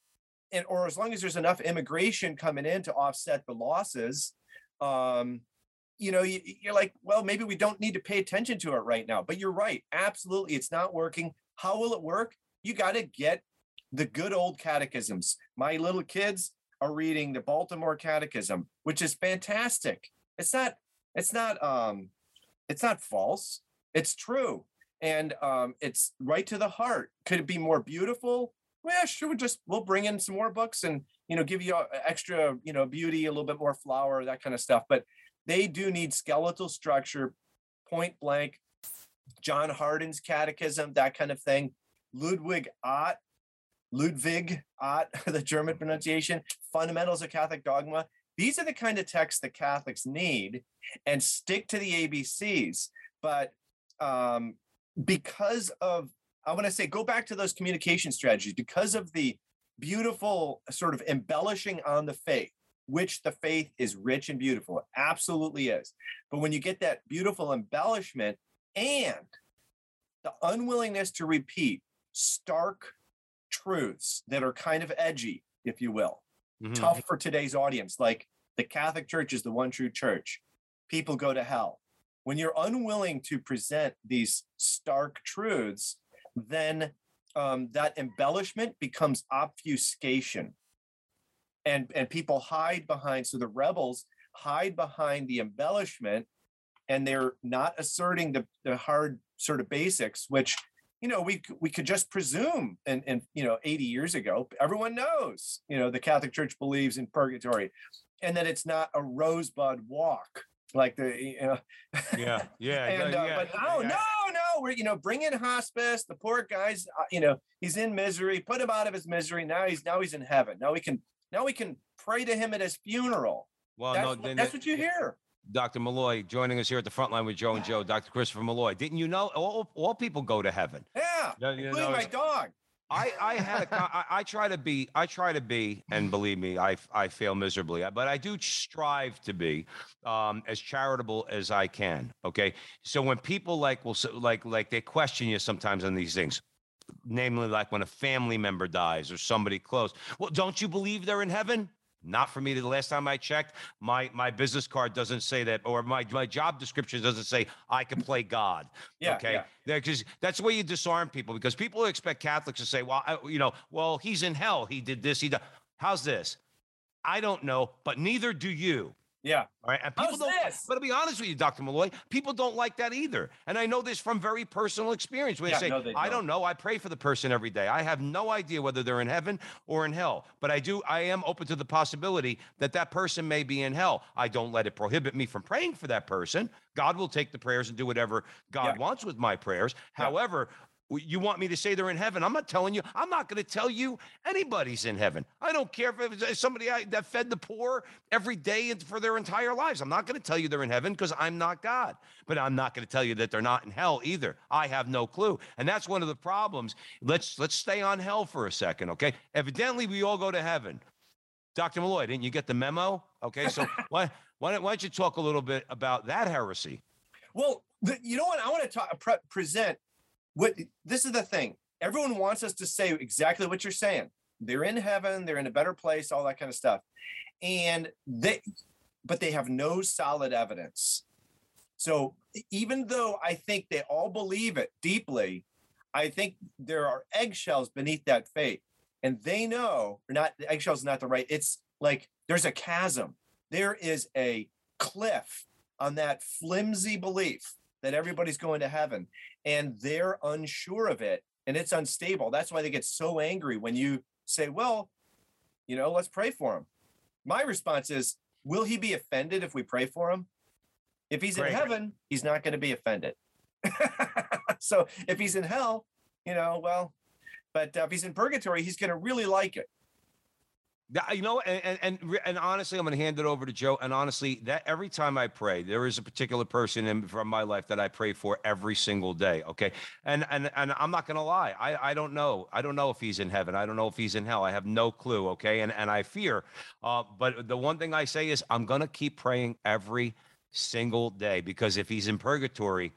and or as long as there's enough immigration coming in to offset the losses, um, you know, you, you're like, well, maybe we don't need to pay attention to it right now. But you're right, absolutely, it's not working. How will it work? You got to get the good old catechisms. My little kids are reading the Baltimore Catechism, which is fantastic. It's not, it's not, um, it's not false. It's true, and um, it's right to the heart. Could it be more beautiful? Well, sure. We'll just we'll bring in some more books and you know give you extra you know beauty, a little bit more flower, that kind of stuff. But they do need skeletal structure, point blank. John Hardon's Catechism, that kind of thing. Ludwig Ott, Ludwig Ott, [laughs] the German pronunciation, Fundamentals of Catholic Dogma. These are the kind of texts that Catholics need and stick to the ABCs. But um, because of, I want to say, go back to those communication strategies, because of the beautiful sort of embellishing on the faith, which the faith is rich and beautiful. It absolutely is. But when you get that beautiful embellishment and the unwillingness to repeat stark truths that are kind of edgy, if you will, Mhm. tough for today's audience, like the Catholic Church is the one true church, people go to hell. When you're unwilling to present these stark truths, then um, that embellishment becomes obfuscation and and people hide behind so the rebels hide behind the embellishment and they're not asserting the, the hard sort of basics which you know we we could just presume and and you know 80 years ago everyone knows you know the catholic church believes in purgatory and that it's not a rosebud walk like the you know Yeah, [laughs] yeah, and no, uh, yeah, but no yeah. no no we're you know bring in hospice the poor guy's uh, you know he's in misery put him out of his misery now he's now he's in heaven. Now we can now we can pray to him at his funeral. Well, that's, no, what, then that's that- what you hear Dr. Malloy joining us here at the front line with Joe and Joe, Dr. Christopher Malloy. Didn't you know all, all people go to heaven? yeah No, you including know, my dog I, I had a, con- I, I try to be, I try to be, and believe me, I, I fail miserably, but I do strive to be um, as charitable as I can. Okay. So when people like, will s- like, like they question you sometimes on these things, namely like when a family member dies or somebody close. Well, don't you believe they're in heaven? Not for me. The last time I checked, my my business card doesn't say that, or my my job description doesn't say I can play God. yeah okay. yeah. Because that's the way you disarm people. Because people expect Catholics to say, "Well, I, you know, well, he's in hell. He did this. He did." How's this? I don't know, but neither do you. Yeah All right. And people How's don't. this? But to be honest with you, Dr. Malloy, people don't like that either. And I know this from very personal experience. Where Yeah, they say, no, they "I don't. know. I pray for the person every day. I have no idea whether they're in heaven or in hell. But I do. I am open to the possibility that that person may be in hell. I don't let it prohibit me from praying for that person. God will take the prayers and do whatever God Yeah. wants with my prayers. Yeah. However. You want me to say they're in heaven? I'm not telling you. I'm not going to tell you anybody's in heaven. I don't care if it's uh, somebody that fed the poor every day and for their entire lives. I'm not going to tell you they're in heaven because I'm not God. But I'm not going to tell you that they're not in hell either. I have no clue, and that's one of the problems. Let's let's stay on hell for a second, okay? Evidently, we all go to heaven. Dr. Malloy, didn't you get the memo? Okay, so [laughs] why why don't, why don't you talk a little bit about that heresy? Well, the, you know what? I want to talk, pre- present what this is the thing. Everyone wants us to say exactly what you're saying. They're in heaven, they're in a better place, all that kind of stuff. And they, but they have no solid evidence. So even though I think they all believe it deeply, I think there are eggshells beneath that faith. And they know, not, eggshells not the right, it's like there's a chasm. There is a cliff on that flimsy belief that everybody's going to heaven and they're unsure of it and it's unstable. That's why they get so angry when you say, well, you know, let's pray for him. My response is, will he be offended if we pray for him? If he's Great. in heaven, he's not going to be offended. [laughs] so if he's in hell, you know, well, but uh, if he's in purgatory, he's going to really like it. You know, and and and, and honestly, I'm going to hand it over to Joe. And honestly, that every time I pray, there is a particular person in from my life that I pray for every single day. Okay, and and and I'm not going to lie, I I don't know, I don't know if he's in heaven, I don't know if he's in hell, I have no clue. Okay, and and I fear, uh, but the one thing I say is I'm going to keep praying every single day because if he's in purgatory.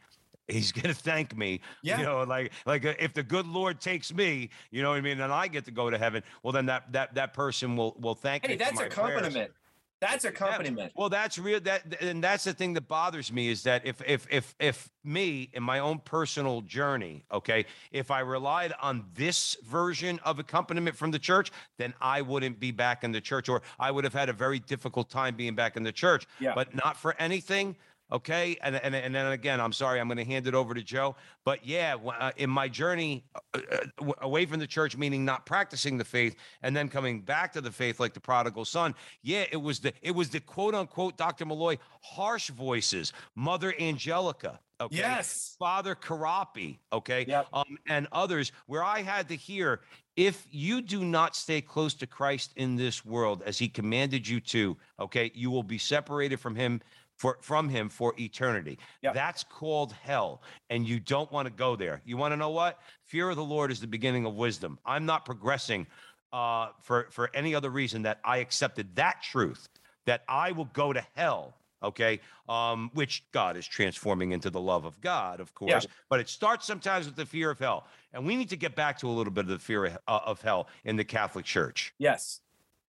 He's gonna thank me, Yeah. you know, like like uh, if the good Lord takes me, you know what I mean, and I get to go to heaven. Well, then that that that person will will thank Hey, me. that's a prayers. compliment. That's a Yeah, compliment. Well, that's real. That and that's the thing that bothers me is that if if if if me in my own personal journey, okay, if I relied on this version of accompaniment from the church, then I wouldn't be back in the church, or I would have had a very difficult time being back in the church. Yeah. But not for anything. Okay, and and and then again, I'm sorry, I'm going to hand it over to Joe. But yeah, uh, in my journey uh, uh, away from the church, meaning not practicing the faith, and then coming back to the faith, like the prodigal son. Yeah, it was the it was the quote unquote Dr. Malloy harsh voices, Mother Angelica. Okay. Yes. Father Corapi, okay, Yep. um, and others, where I had to hear, if you do not stay close to Christ in this world as He commanded you to, okay, you will be separated from Him for from Him for eternity. Yep. That's called hell, and you don't want to go there. You want to know what? Fear of the Lord is the beginning of wisdom. I'm not progressing uh, for for any other reason that I accepted that truth that I will go to hell okay um which god is transforming into the love of god of course but it starts sometimes with the fear of hell and we need to get back to a little bit of the fear of, uh, of hell in the catholic church Yes.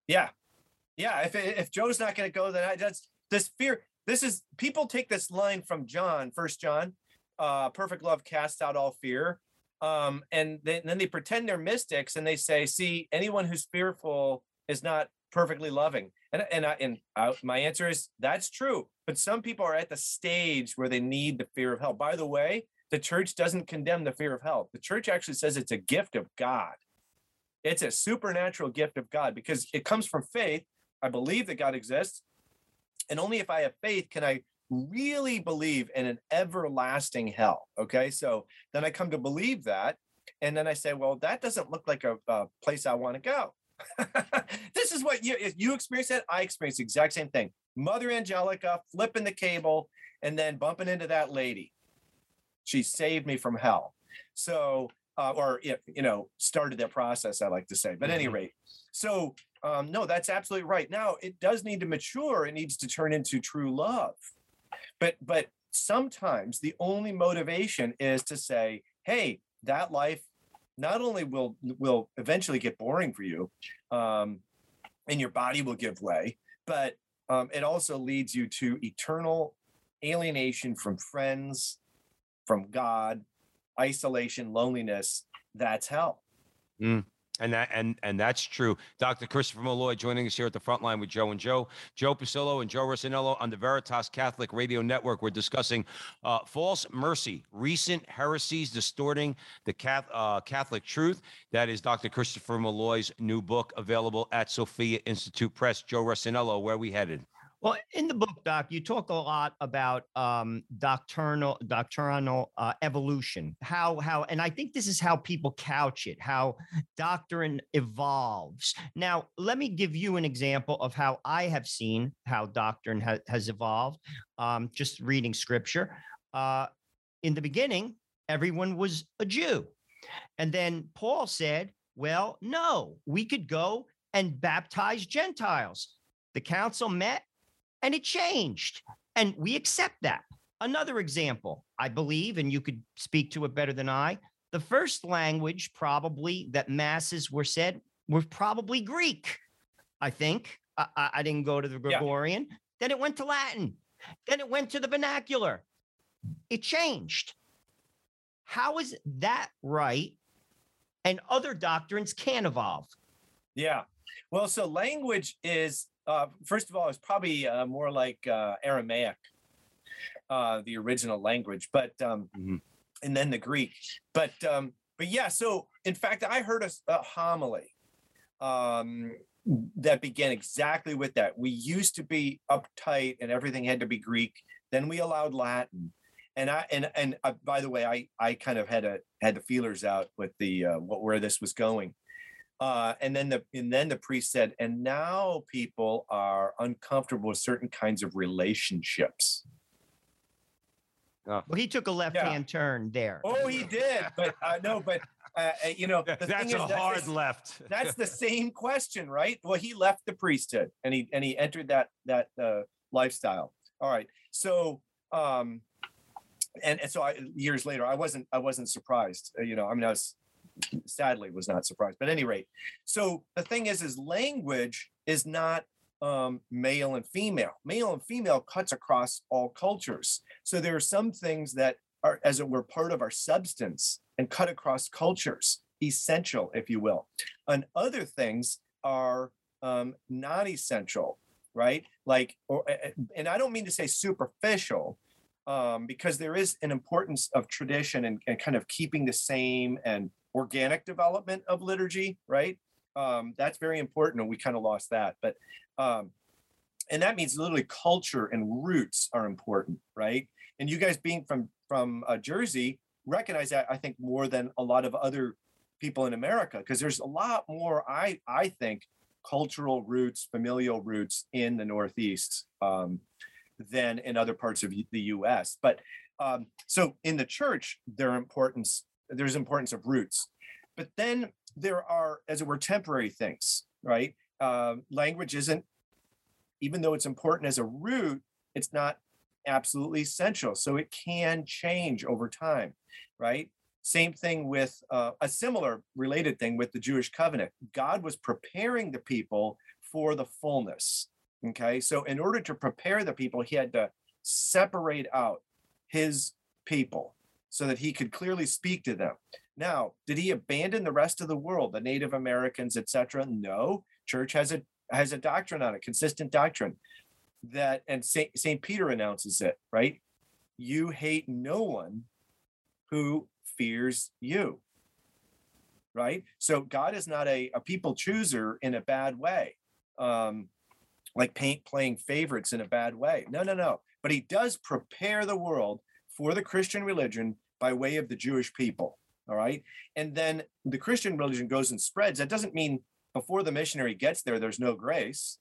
Yeah. Yeah. If if Joe's not going to go, then I that's this fear. This is people take this line from John, First John, uh, perfect love casts out all fear. Um, and then, then they pretend they're mystics and they say, see, anyone who's fearful is not perfectly loving. And and I, and I, my answer is that's true. But some people are at the stage where they need the fear of hell. By the way, the church doesn't condemn the fear of hell. The church actually says it's a gift of God. It's a supernatural gift of God because it comes from faith. I believe that God exists. And only if I have faith can I really believe in an everlasting hell. Okay. So then I come to believe that. And then I say, well, that doesn't look like a, a place I want to go. [laughs] this is what you if you experience that. I experience the exact same thing. Mother Angelica flipping the cable and then bumping into that lady. She saved me from hell. So, uh, or if you know, started that process. I like to say, but at any rate, so um, no, that's absolutely right. Now it does need to mature. It needs to turn into true love. But but sometimes the only motivation is to say, hey, that life not only will will eventually get boring for you, um, and your body will give way, but um, it also leads you to eternal alienation from friends, from God, isolation, loneliness. That's hell. And that and and that's true. Dr christopher malloy joining us here at the front line with joe and joe. Joe Pasillo and joe rossinello on the veritas catholic radio network. We're discussing uh, false mercy recent heresies distorting the uh, catholic truth. That is dr christopher malloy's new book available at sophia institute press. Joe rossinello where we headed Well, in the book, Doc, you talk a lot about um, doctrinal doctrinal uh, evolution. How how, and I think this is how people couch it. How doctrine evolves. Now, let me give you an example of how I have seen how doctrine ha- has evolved. Um, just reading scripture. Uh, in the beginning, everyone was a Jew, and then Paul said, "Well, no, we could go and baptize Gentiles." The council met and it changed. And we accept that. Another example, I believe, and you could speak to it better than I, the first language probably that masses were said was probably Greek. I think. I, I- didn't go to the Yeah. Gregorian. Then it went to Latin. Then it went to the vernacular. It changed. How is that right? And other doctrines can evolve. Yeah. Well, so language is, uh, first of all, it's probably uh, more like uh, Aramaic, uh, the original language, but um, Mhm. and then the Greek. But um, but yeah. So in fact, I heard a homily um, that began exactly with that. We used to be uptight and everything had to be Greek. Then we allowed Latin. And I and and uh, by the way, I I kind of had a had the feelers out with the uh, what where this was going Uh, and then the and then the priest said, and now people are uncomfortable with certain kinds of relationships. Well, he took a left hand turn there. Oh, he did, but uh, no, but uh, uh, you know, [laughs] the That's thing a is, hard that's, left. that's the [laughs] same question, right? Well, he left the priesthood and he and he entered that that uh, lifestyle. All right, so um, and, and so I years later, I wasn't I wasn't surprised. uh, You know, I mean, I was sadly was not surprised. But any rate, so the thing is, is language is not um, male and female. Male and female cuts across all cultures. So there are some things that are, as it were, part of our substance and cut across cultures, essential, if you will. And other things are um, not essential, right? Like, or, and I don't mean to say superficial, um, because there is an importance of tradition and, and kind of keeping the same and organic development of liturgy, right? Um, that's very important, and we kind of lost that. But um, and that means literally culture and roots are important, right? And you guys being from from uh, Jersey recognize that I think more than a lot of other people in America because there's a lot more I I think cultural roots, familial roots in the Northeast um, than in other parts of the U.S. But um, so in the church, their importance there's importance of roots, but then there are, as it were, temporary things, right? Uh, language isn't, even though it's important as a root, it's not absolutely essential. So it can change over time, right? Same thing with uh, a similar related thing with the Jewish covenant. God was preparing the people for the fullness. Okay. So, in order to prepare the people, he had to separate out his people so that he could clearly speak to them. Now, did he abandon the rest of the world, the Native Americans, etc.? No. Church has a has a doctrine on it, consistent doctrine that, and Saint, Saint Peter announces it, right? You hate no one who fears you, right? So God is not a, a people chooser in a bad way, um, like paint playing favorites in a bad way. No, no, no. But he does prepare the world for the Christian religion by way of the Jewish people. All right. And then the Christian religion goes and spreads. That doesn't mean before the missionary gets there, there's no grace,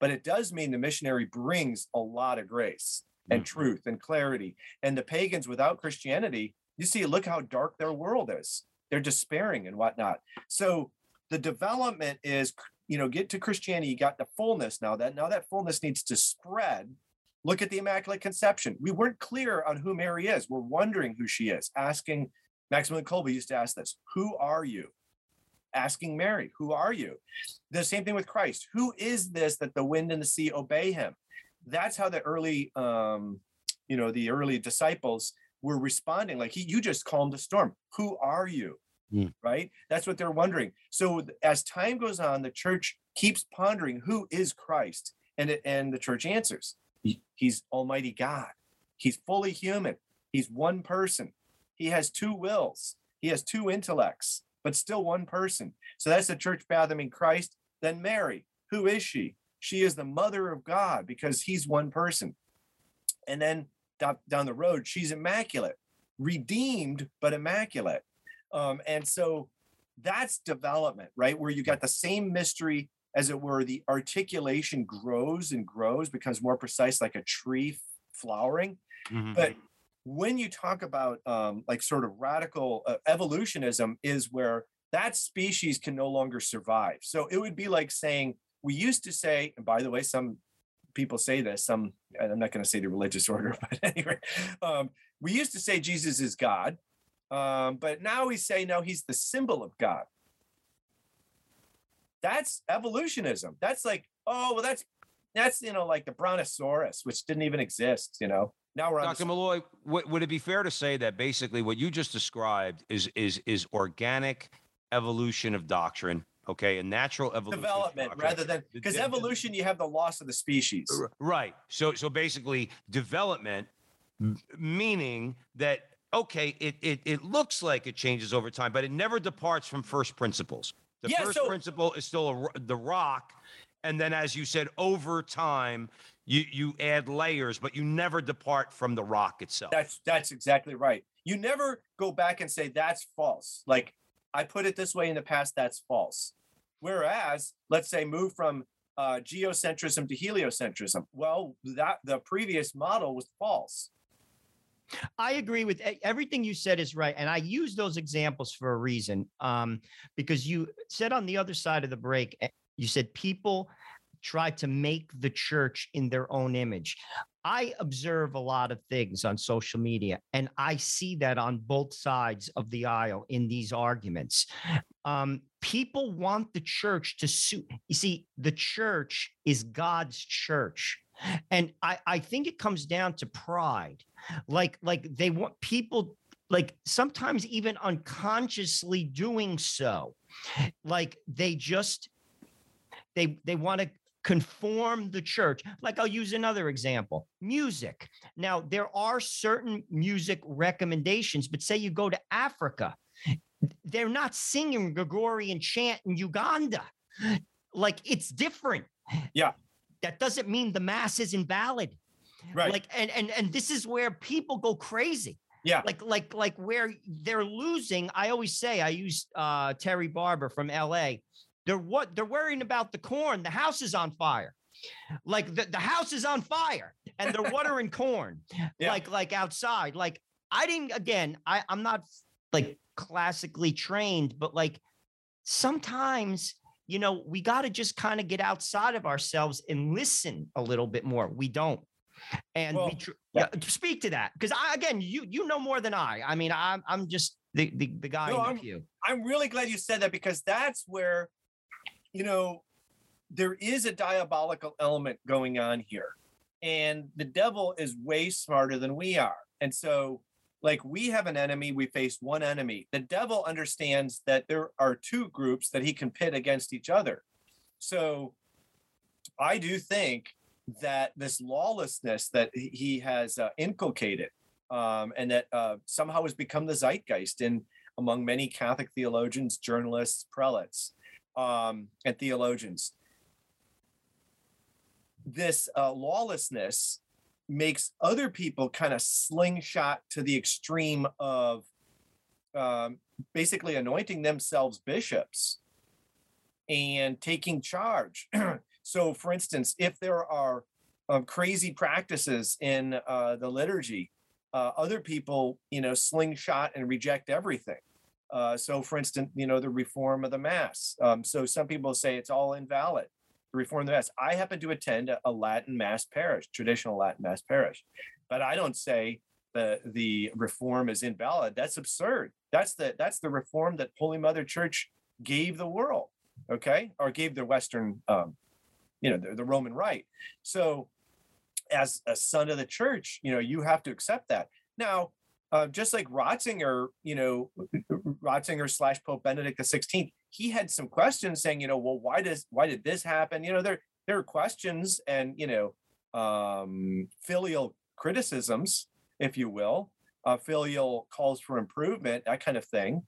but it does mean the missionary brings a lot of grace and mm. truth and clarity. And the pagans without Christianity, you see, look how dark their world is. They're despairing and whatnot. So the development is, you know, get to Christianity, you got the fullness now. That now that fullness needs to spread. Look at the Immaculate Conception. We weren't clear on who Mary is. We're wondering who she is, asking Maximilian Kolbe used to ask this Who are you? Asking Mary, Who are you? The same thing with Christ. Who is this that the wind and the sea obey him? That's how the early, um, you know, the early disciples were responding. Like, he, you just calmed the storm. Who are you? Mm. Right? That's what they're wondering. So as time goes on, the church keeps pondering who is Christ, and it, and the church answers, He's Almighty God. He's fully human. He's one person. He has two wills. He has two intellects, but still one person. So that's the church fathoming Christ. Then Mary, who is she? She is the mother of God because he's one person. And then down the road, she's immaculate, redeemed, but immaculate. Um, and so that's development, right? Where you got the same mystery, as it were, the articulation grows and grows, becomes more precise, like a tree flowering. Mhm. But when you talk about um, like sort of radical uh, evolutionism, is where that species can no longer survive. So it would be like saying, we used to say, and by the way, some people say this, some, I'm not going to say the religious [laughs] order, but anyway, um, we used to say Jesus is God, um, but now we say, no, he's the symbol of God. That's evolutionism. That's like, oh, well, that's, that's, you know, like the brontosaurus, which didn't even exist, you know? Now we're on Dr. Malloy, would, would it be fair to say that basically what you just described is is is organic evolution of doctrine, okay, a natural evolution development doctrine. rather than because evolution you have the loss of the species Right. So so basically development meaning that okay, it, it it looks like it changes over time, but it never departs from first principles. The Yeah, first so- principle is still a, the rock, and then as you said, over time you you add layers, but you never depart from the rock itself. that's that's exactly right you never go back and say that's false like i put it this way in the past that's false Whereas, let's say, move from uh, geocentrism to heliocentrism. Well, that the previous model was false. I agree with everything you said is right, and I use those examples for a reason. Um, because you said on the other side of the break, eh, you said people try to make the church in their own image. I observe a lot of things on social media, and I see that on both sides of the aisle in these arguments. Um, people want the church to suit. You see, the church is God's church. And I, I think it comes down to pride. Like, like they want people like sometimes even unconsciously doing so. Like they just they they want to conform the church. Like I'll use another example music. Now, there are certain music recommendations, but say you go to Africa, they're not singing Gregorian chant in Uganda. Like it's different. Yeah. That doesn't mean the mass is invalid. Right. Like and and and this is where people go crazy. yeah. Like like like where they're losing. I always say I use uh Terry Barber from LA. They're what they're worrying about the corn. The house is on fire. Like the, the house is on fire and they're [laughs] watering corn. Yeah. Like like outside. Like I didn't again, I, I'm not like classically trained, but like sometimes you know, we got to just kind of get outside of ourselves and listen a little bit more. We don't. And Well, we tr- yeah. yeah. speak to that because I again, you you know more than I. I mean, I'm I'm just the the, the guy No, in I'm- the. I'm really glad you said that because that's where, you know, there is a diabolical element going on here. And the devil is way smarter than we are. And so, like, we have an enemy, we face one enemy. The devil understands that there are two groups that he can pit against each other. So, I do think that this lawlessness that he- has uh, inculcated um, and that uh, somehow has become the zeitgeist in among many Catholic theologians, journalists, prelates, um, and theologians. This uh, lawlessness makes other people kind of slingshot to the extreme of um, basically anointing themselves bishops and taking charge. [clears throat] so, for instance, if there are um, crazy practices in uh, the liturgy, uh, other people, you know, slingshot and reject everything. Uh, so, for instance, you know, the reform of the mass. Um, so, some people say it's all invalid. Reform the mass. I happen to attend a, Latin mass parish, traditional Latin mass parish, but I don't say the the reform is invalid. That's absurd. That's the that's the reform that Holy Mother Church gave the world, okay, or gave the Western, um, you know, the, the Roman Rite. So, as a son of the church, you know, you have to accept that. Now, uh, just like Ratzinger, you know, Ratzinger slash Pope Benedict the Sixteenth, he had some questions saying, you know, well, why does why did this happen? You know, there there are questions and you know, um, filial criticisms, if you will, uh, filial calls for improvement, that kind of thing,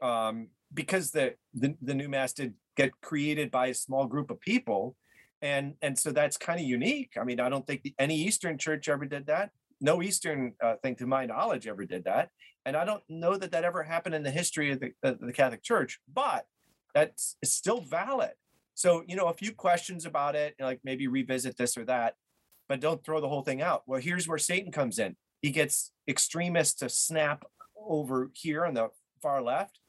um, because the, the the new mass did get created by a small group of people, and and so that's kind of unique. I mean, I don't think the, any Eastern church ever did that. No Eastern uh, thing, to my knowledge, ever did that, and I don't know that that ever happened in the history of the, of the Catholic Church. But that's still valid. So you know, a few questions about it, like maybe revisit this or that, but don't throw the whole thing out. Well, here's where Satan comes in. He gets extremists to snap over here on the far left,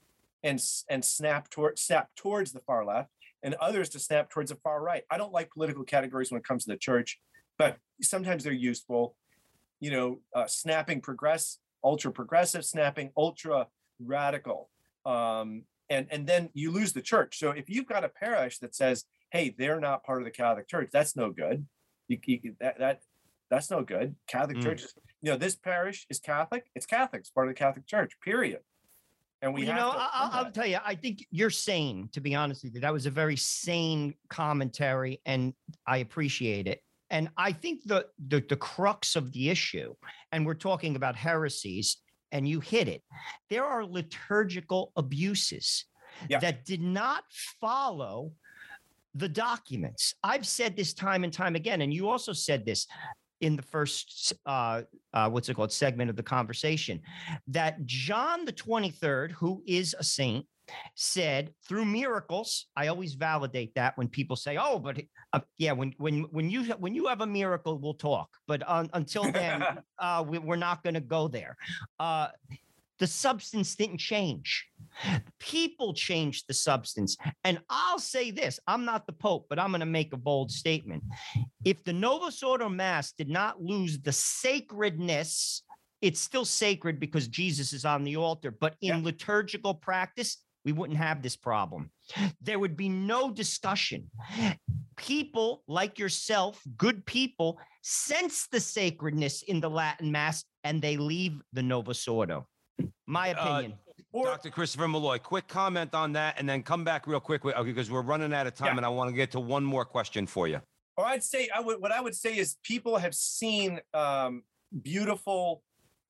and and snap toward snap towards the far left, and others to snap towards the far right. I don't like political categories when it comes to the church, but sometimes they're useful. You know, uh, snapping progress, ultra progressive, snapping ultra radical, um, and and then you lose the church. So if you've got a parish that says, "Hey, they're not part of the Catholic Church," that's no good. You, you that that that's no good. Catholic Mm. Church is, you know, this parish is Catholic. It's Catholic. It's part of the Catholic Church. Period. And we Well, you know, I, affirm I'll, I'll tell you, I think you're sane, to be honest with you. That was a very sane commentary, and I appreciate it. And I think the, the the crux of the issue, and we're talking about heresies, and you hit it. There are liturgical abuses Yeah. that did not follow the documents. I've said this time and time again, and you also said this. In the first uh, uh, what's it called segment of the conversation that John the 23rd, who is a saint, said through miracles. I always validate that when people say, "Oh, but uh, yeah, when when when you when you have a miracle, we'll talk." But uh, until then, [laughs] uh, we, we're not going to go there. Uh, the substance didn't change. People change the substance. And I'll say this I'm not the Pope, but I'm going to make a bold statement. If the Novus Ordo Mass did not lose the sacredness, it's still sacred because Jesus is on the altar. But in Yeah. liturgical practice, we wouldn't have this problem. There would be no discussion. People like yourself, good people, sense the sacredness in the Latin Mass and they leave the Novus Ordo. My Uh, opinion. Or Dr. Christopher Malloy, quick comment on that, and then come back real quick okay, because we're running out of time, Yeah. and I want to get to one more question for you. or I'd say I would what I would say is people have seen um, beautiful,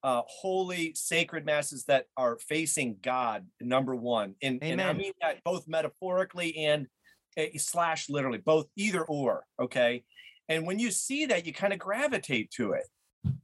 uh, holy, sacred masses that are facing God. Number one, and, and I mean that both metaphorically and uh, slash literally, both either or. Okay, and when you see that, you kind of gravitate to it.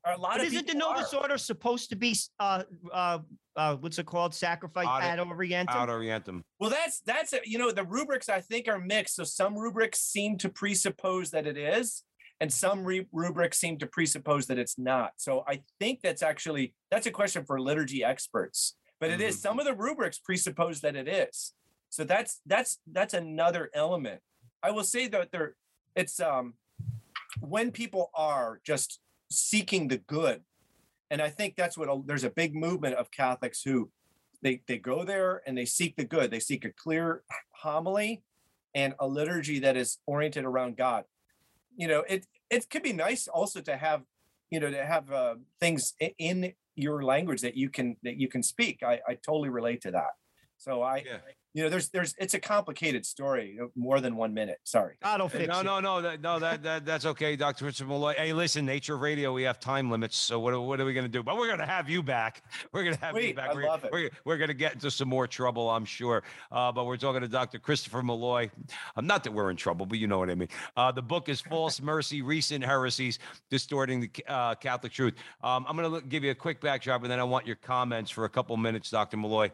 A lot But of isn't the Novus are. Ordo supposed to be uh uh uh what's it called? Sacrifice Ad- ad orientem? Out orientem. Well, that's that's a, you know the rubrics I think are mixed. So some rubrics seem to presuppose that it is, and some re- rubrics seem to presuppose that it's not. So I think that's actually that's a question for liturgy experts. But it is some of the rubrics presuppose that it is. So that's that's that's another element. I will say that there it's um when people are just seeking the good, and I think that's what a, there's a big movement of Catholics who they they go there and they seek the good. They seek a clear homily and a liturgy that is oriented around God. You know, it it could be nice also to have, you know, to have uh, things in your language that you can that you can speak. I I totally relate to that. So I, Yeah. You know, there's there's it's a complicated story, more than one minute. Sorry. God will fix No, it. no, no, that, no, that, that that's okay, Dr. Christopher Malloy. Hey, listen, Nature Radio, we have time limits, so what, are- what are we going to do? But we're going to have you back. [laughs] We're going to have you back. I we're, love it. We're, we're going to get into some more trouble, I'm sure. Uh, but we're talking to Dr. Christopher Malloy. Um, not that we're in trouble, but you know what I mean. Uh, the book is False [laughs] Mercy: Recent Heresies Distorting the uh, Catholic Truth. Um, I'm going to give you a quick backdrop, and then I want your comments for a couple minutes, Dr. Malloy.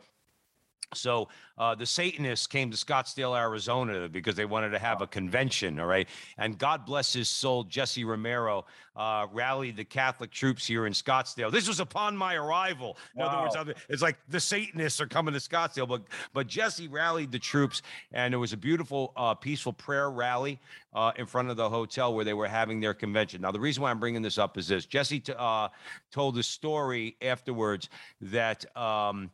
So uh, the Satanists came to Scottsdale, Arizona, because they wanted to have a convention. All right, and God bless his soul, Jesse Romero uh, rallied the Catholic troops here in Scottsdale. This was upon my arrival. In other words, it's like the Satanists are coming to Scottsdale, but but Jesse rallied the troops, and there was a beautiful, uh, peaceful prayer rally uh, in front of the hotel where they were having their convention. Now, the reason why I'm bringing this up is this: Jesse t- uh, told a story afterwards that. Um,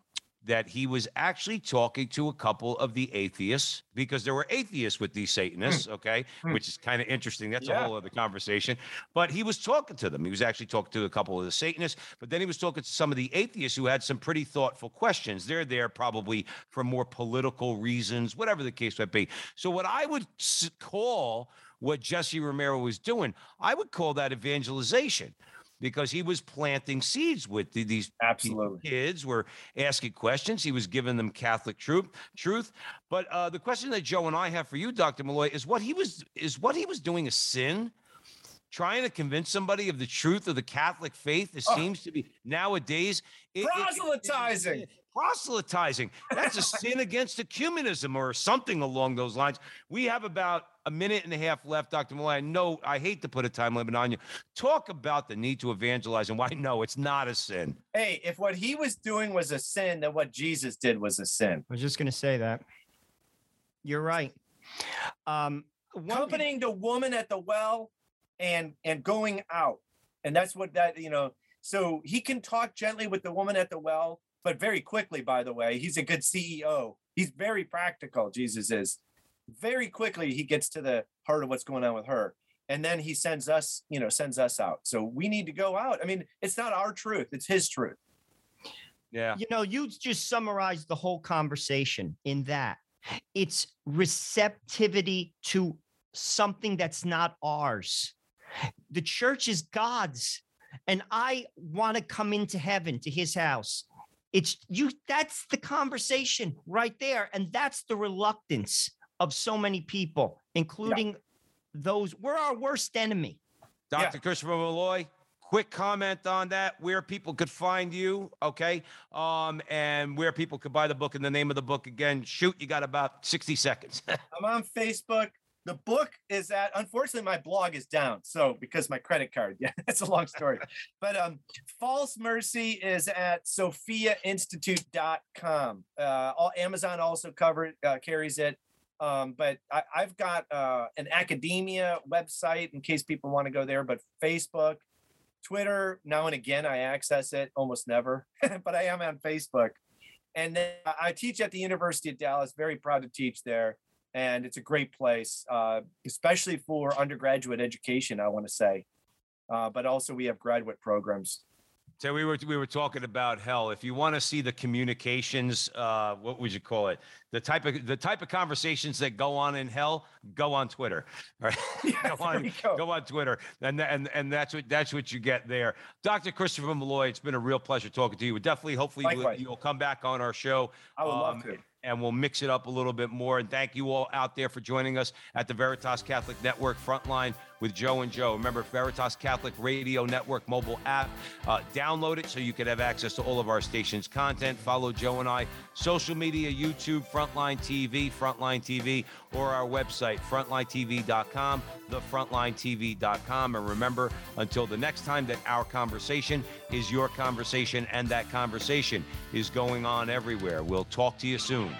that he was actually talking to a couple of the atheists because there were atheists with these Satanists, hmm. okay, hmm. which is kind of interesting. That's a whole other conversation. But he was talking to them. He was actually talking to a couple of the Satanists, but then he was talking to some of the atheists who had some pretty thoughtful questions. They're there probably for more political reasons, whatever the case might be. So, what I would call what Jesse Romero was doing, I would call that evangelization because he was planting seeds with these Absolutely. kids were asking questions. He was giving them Catholic truth. Truth. But uh, the question that Joe and I have for you, Dr. Malloy, is what he was is what he was doing a sin? Trying to convince somebody of the truth of the Catholic faith. It Oh. seems to be nowadays it- it- it- Proselytizing. proselytizing. That's a sin [laughs] against ecumenism or something along those lines. We have about a minute and a half left, Dr. Malloy. I know I hate to put a time limit on you. Talk about the need to evangelize and why no, it's not a sin. Hey, if what he was doing was a sin, then what Jesus did was a sin. I was just going to say that. You're right. Um, one accompanying the woman at the well and and going out and that's what that you know so he can talk gently with the woman at the well but very quickly by the way he's a good ceo he's very practical jesus is very quickly he gets to the heart of what's going on with her and then he sends us you know sends us out so we need to go out i mean it's not our truth it's his truth Yeah. you know, you just summarized the whole conversation in that it's receptivity to something that's not ours. The church is God's, and I want to come into heaven to his house. It's you, that's the conversation right there. And that's the reluctance of so many people, including those we're our worst enemy. Dr. Christopher Malloy, quick comment on that, where people could find you, okay? Um, and where people could buy the book and the name of the book again. Shoot, you got about 60 seconds. [laughs] I'm on Facebook. The book is at unfortunately my blog is down. So because my credit card, [laughs] yeah, it's a long story. but um False Mercy is at sophiainstitute.com. Uh all Amazon also cover uh, carries it. Um, but I, I've got uh, an academia website in case people want to go there, but Facebook, Twitter, now and again I access it, almost never, [laughs] but I am on Facebook. And then I teach at the University of Dallas, very proud to teach there and it's a great place, uh, especially for undergraduate education. I want to say, uh, but also we have graduate programs. So we were we were talking about hell. If you want to see the communications, uh, what would you call it? The type of the type of conversations that go on in hell, go on Twitter. [laughs] Right? Yeah, go on go. go on Twitter, and and and that's what that's what you get there. Dr. Christopher Malloy, it's been a real pleasure talking to you. Definitely, hopefully, you, Likewise. you'll come back on our show. I would um, love to. and we'll mix it up a little bit more. And thank you all out there for joining us at the Veritas Catholic Network Frontline with Joe and Joe. Remember, Veritas Catholic Radio Network mobile app. Uh, download it so you can have access to all of our station's content. Follow Joe and I. Social media, YouTube, Frontline TV, Frontline TV, or our website, frontlinetv.com, thefrontlinetv.com. And remember, until the next time that our conversation is your conversation and that conversation is going on everywhere. We'll talk to you soon.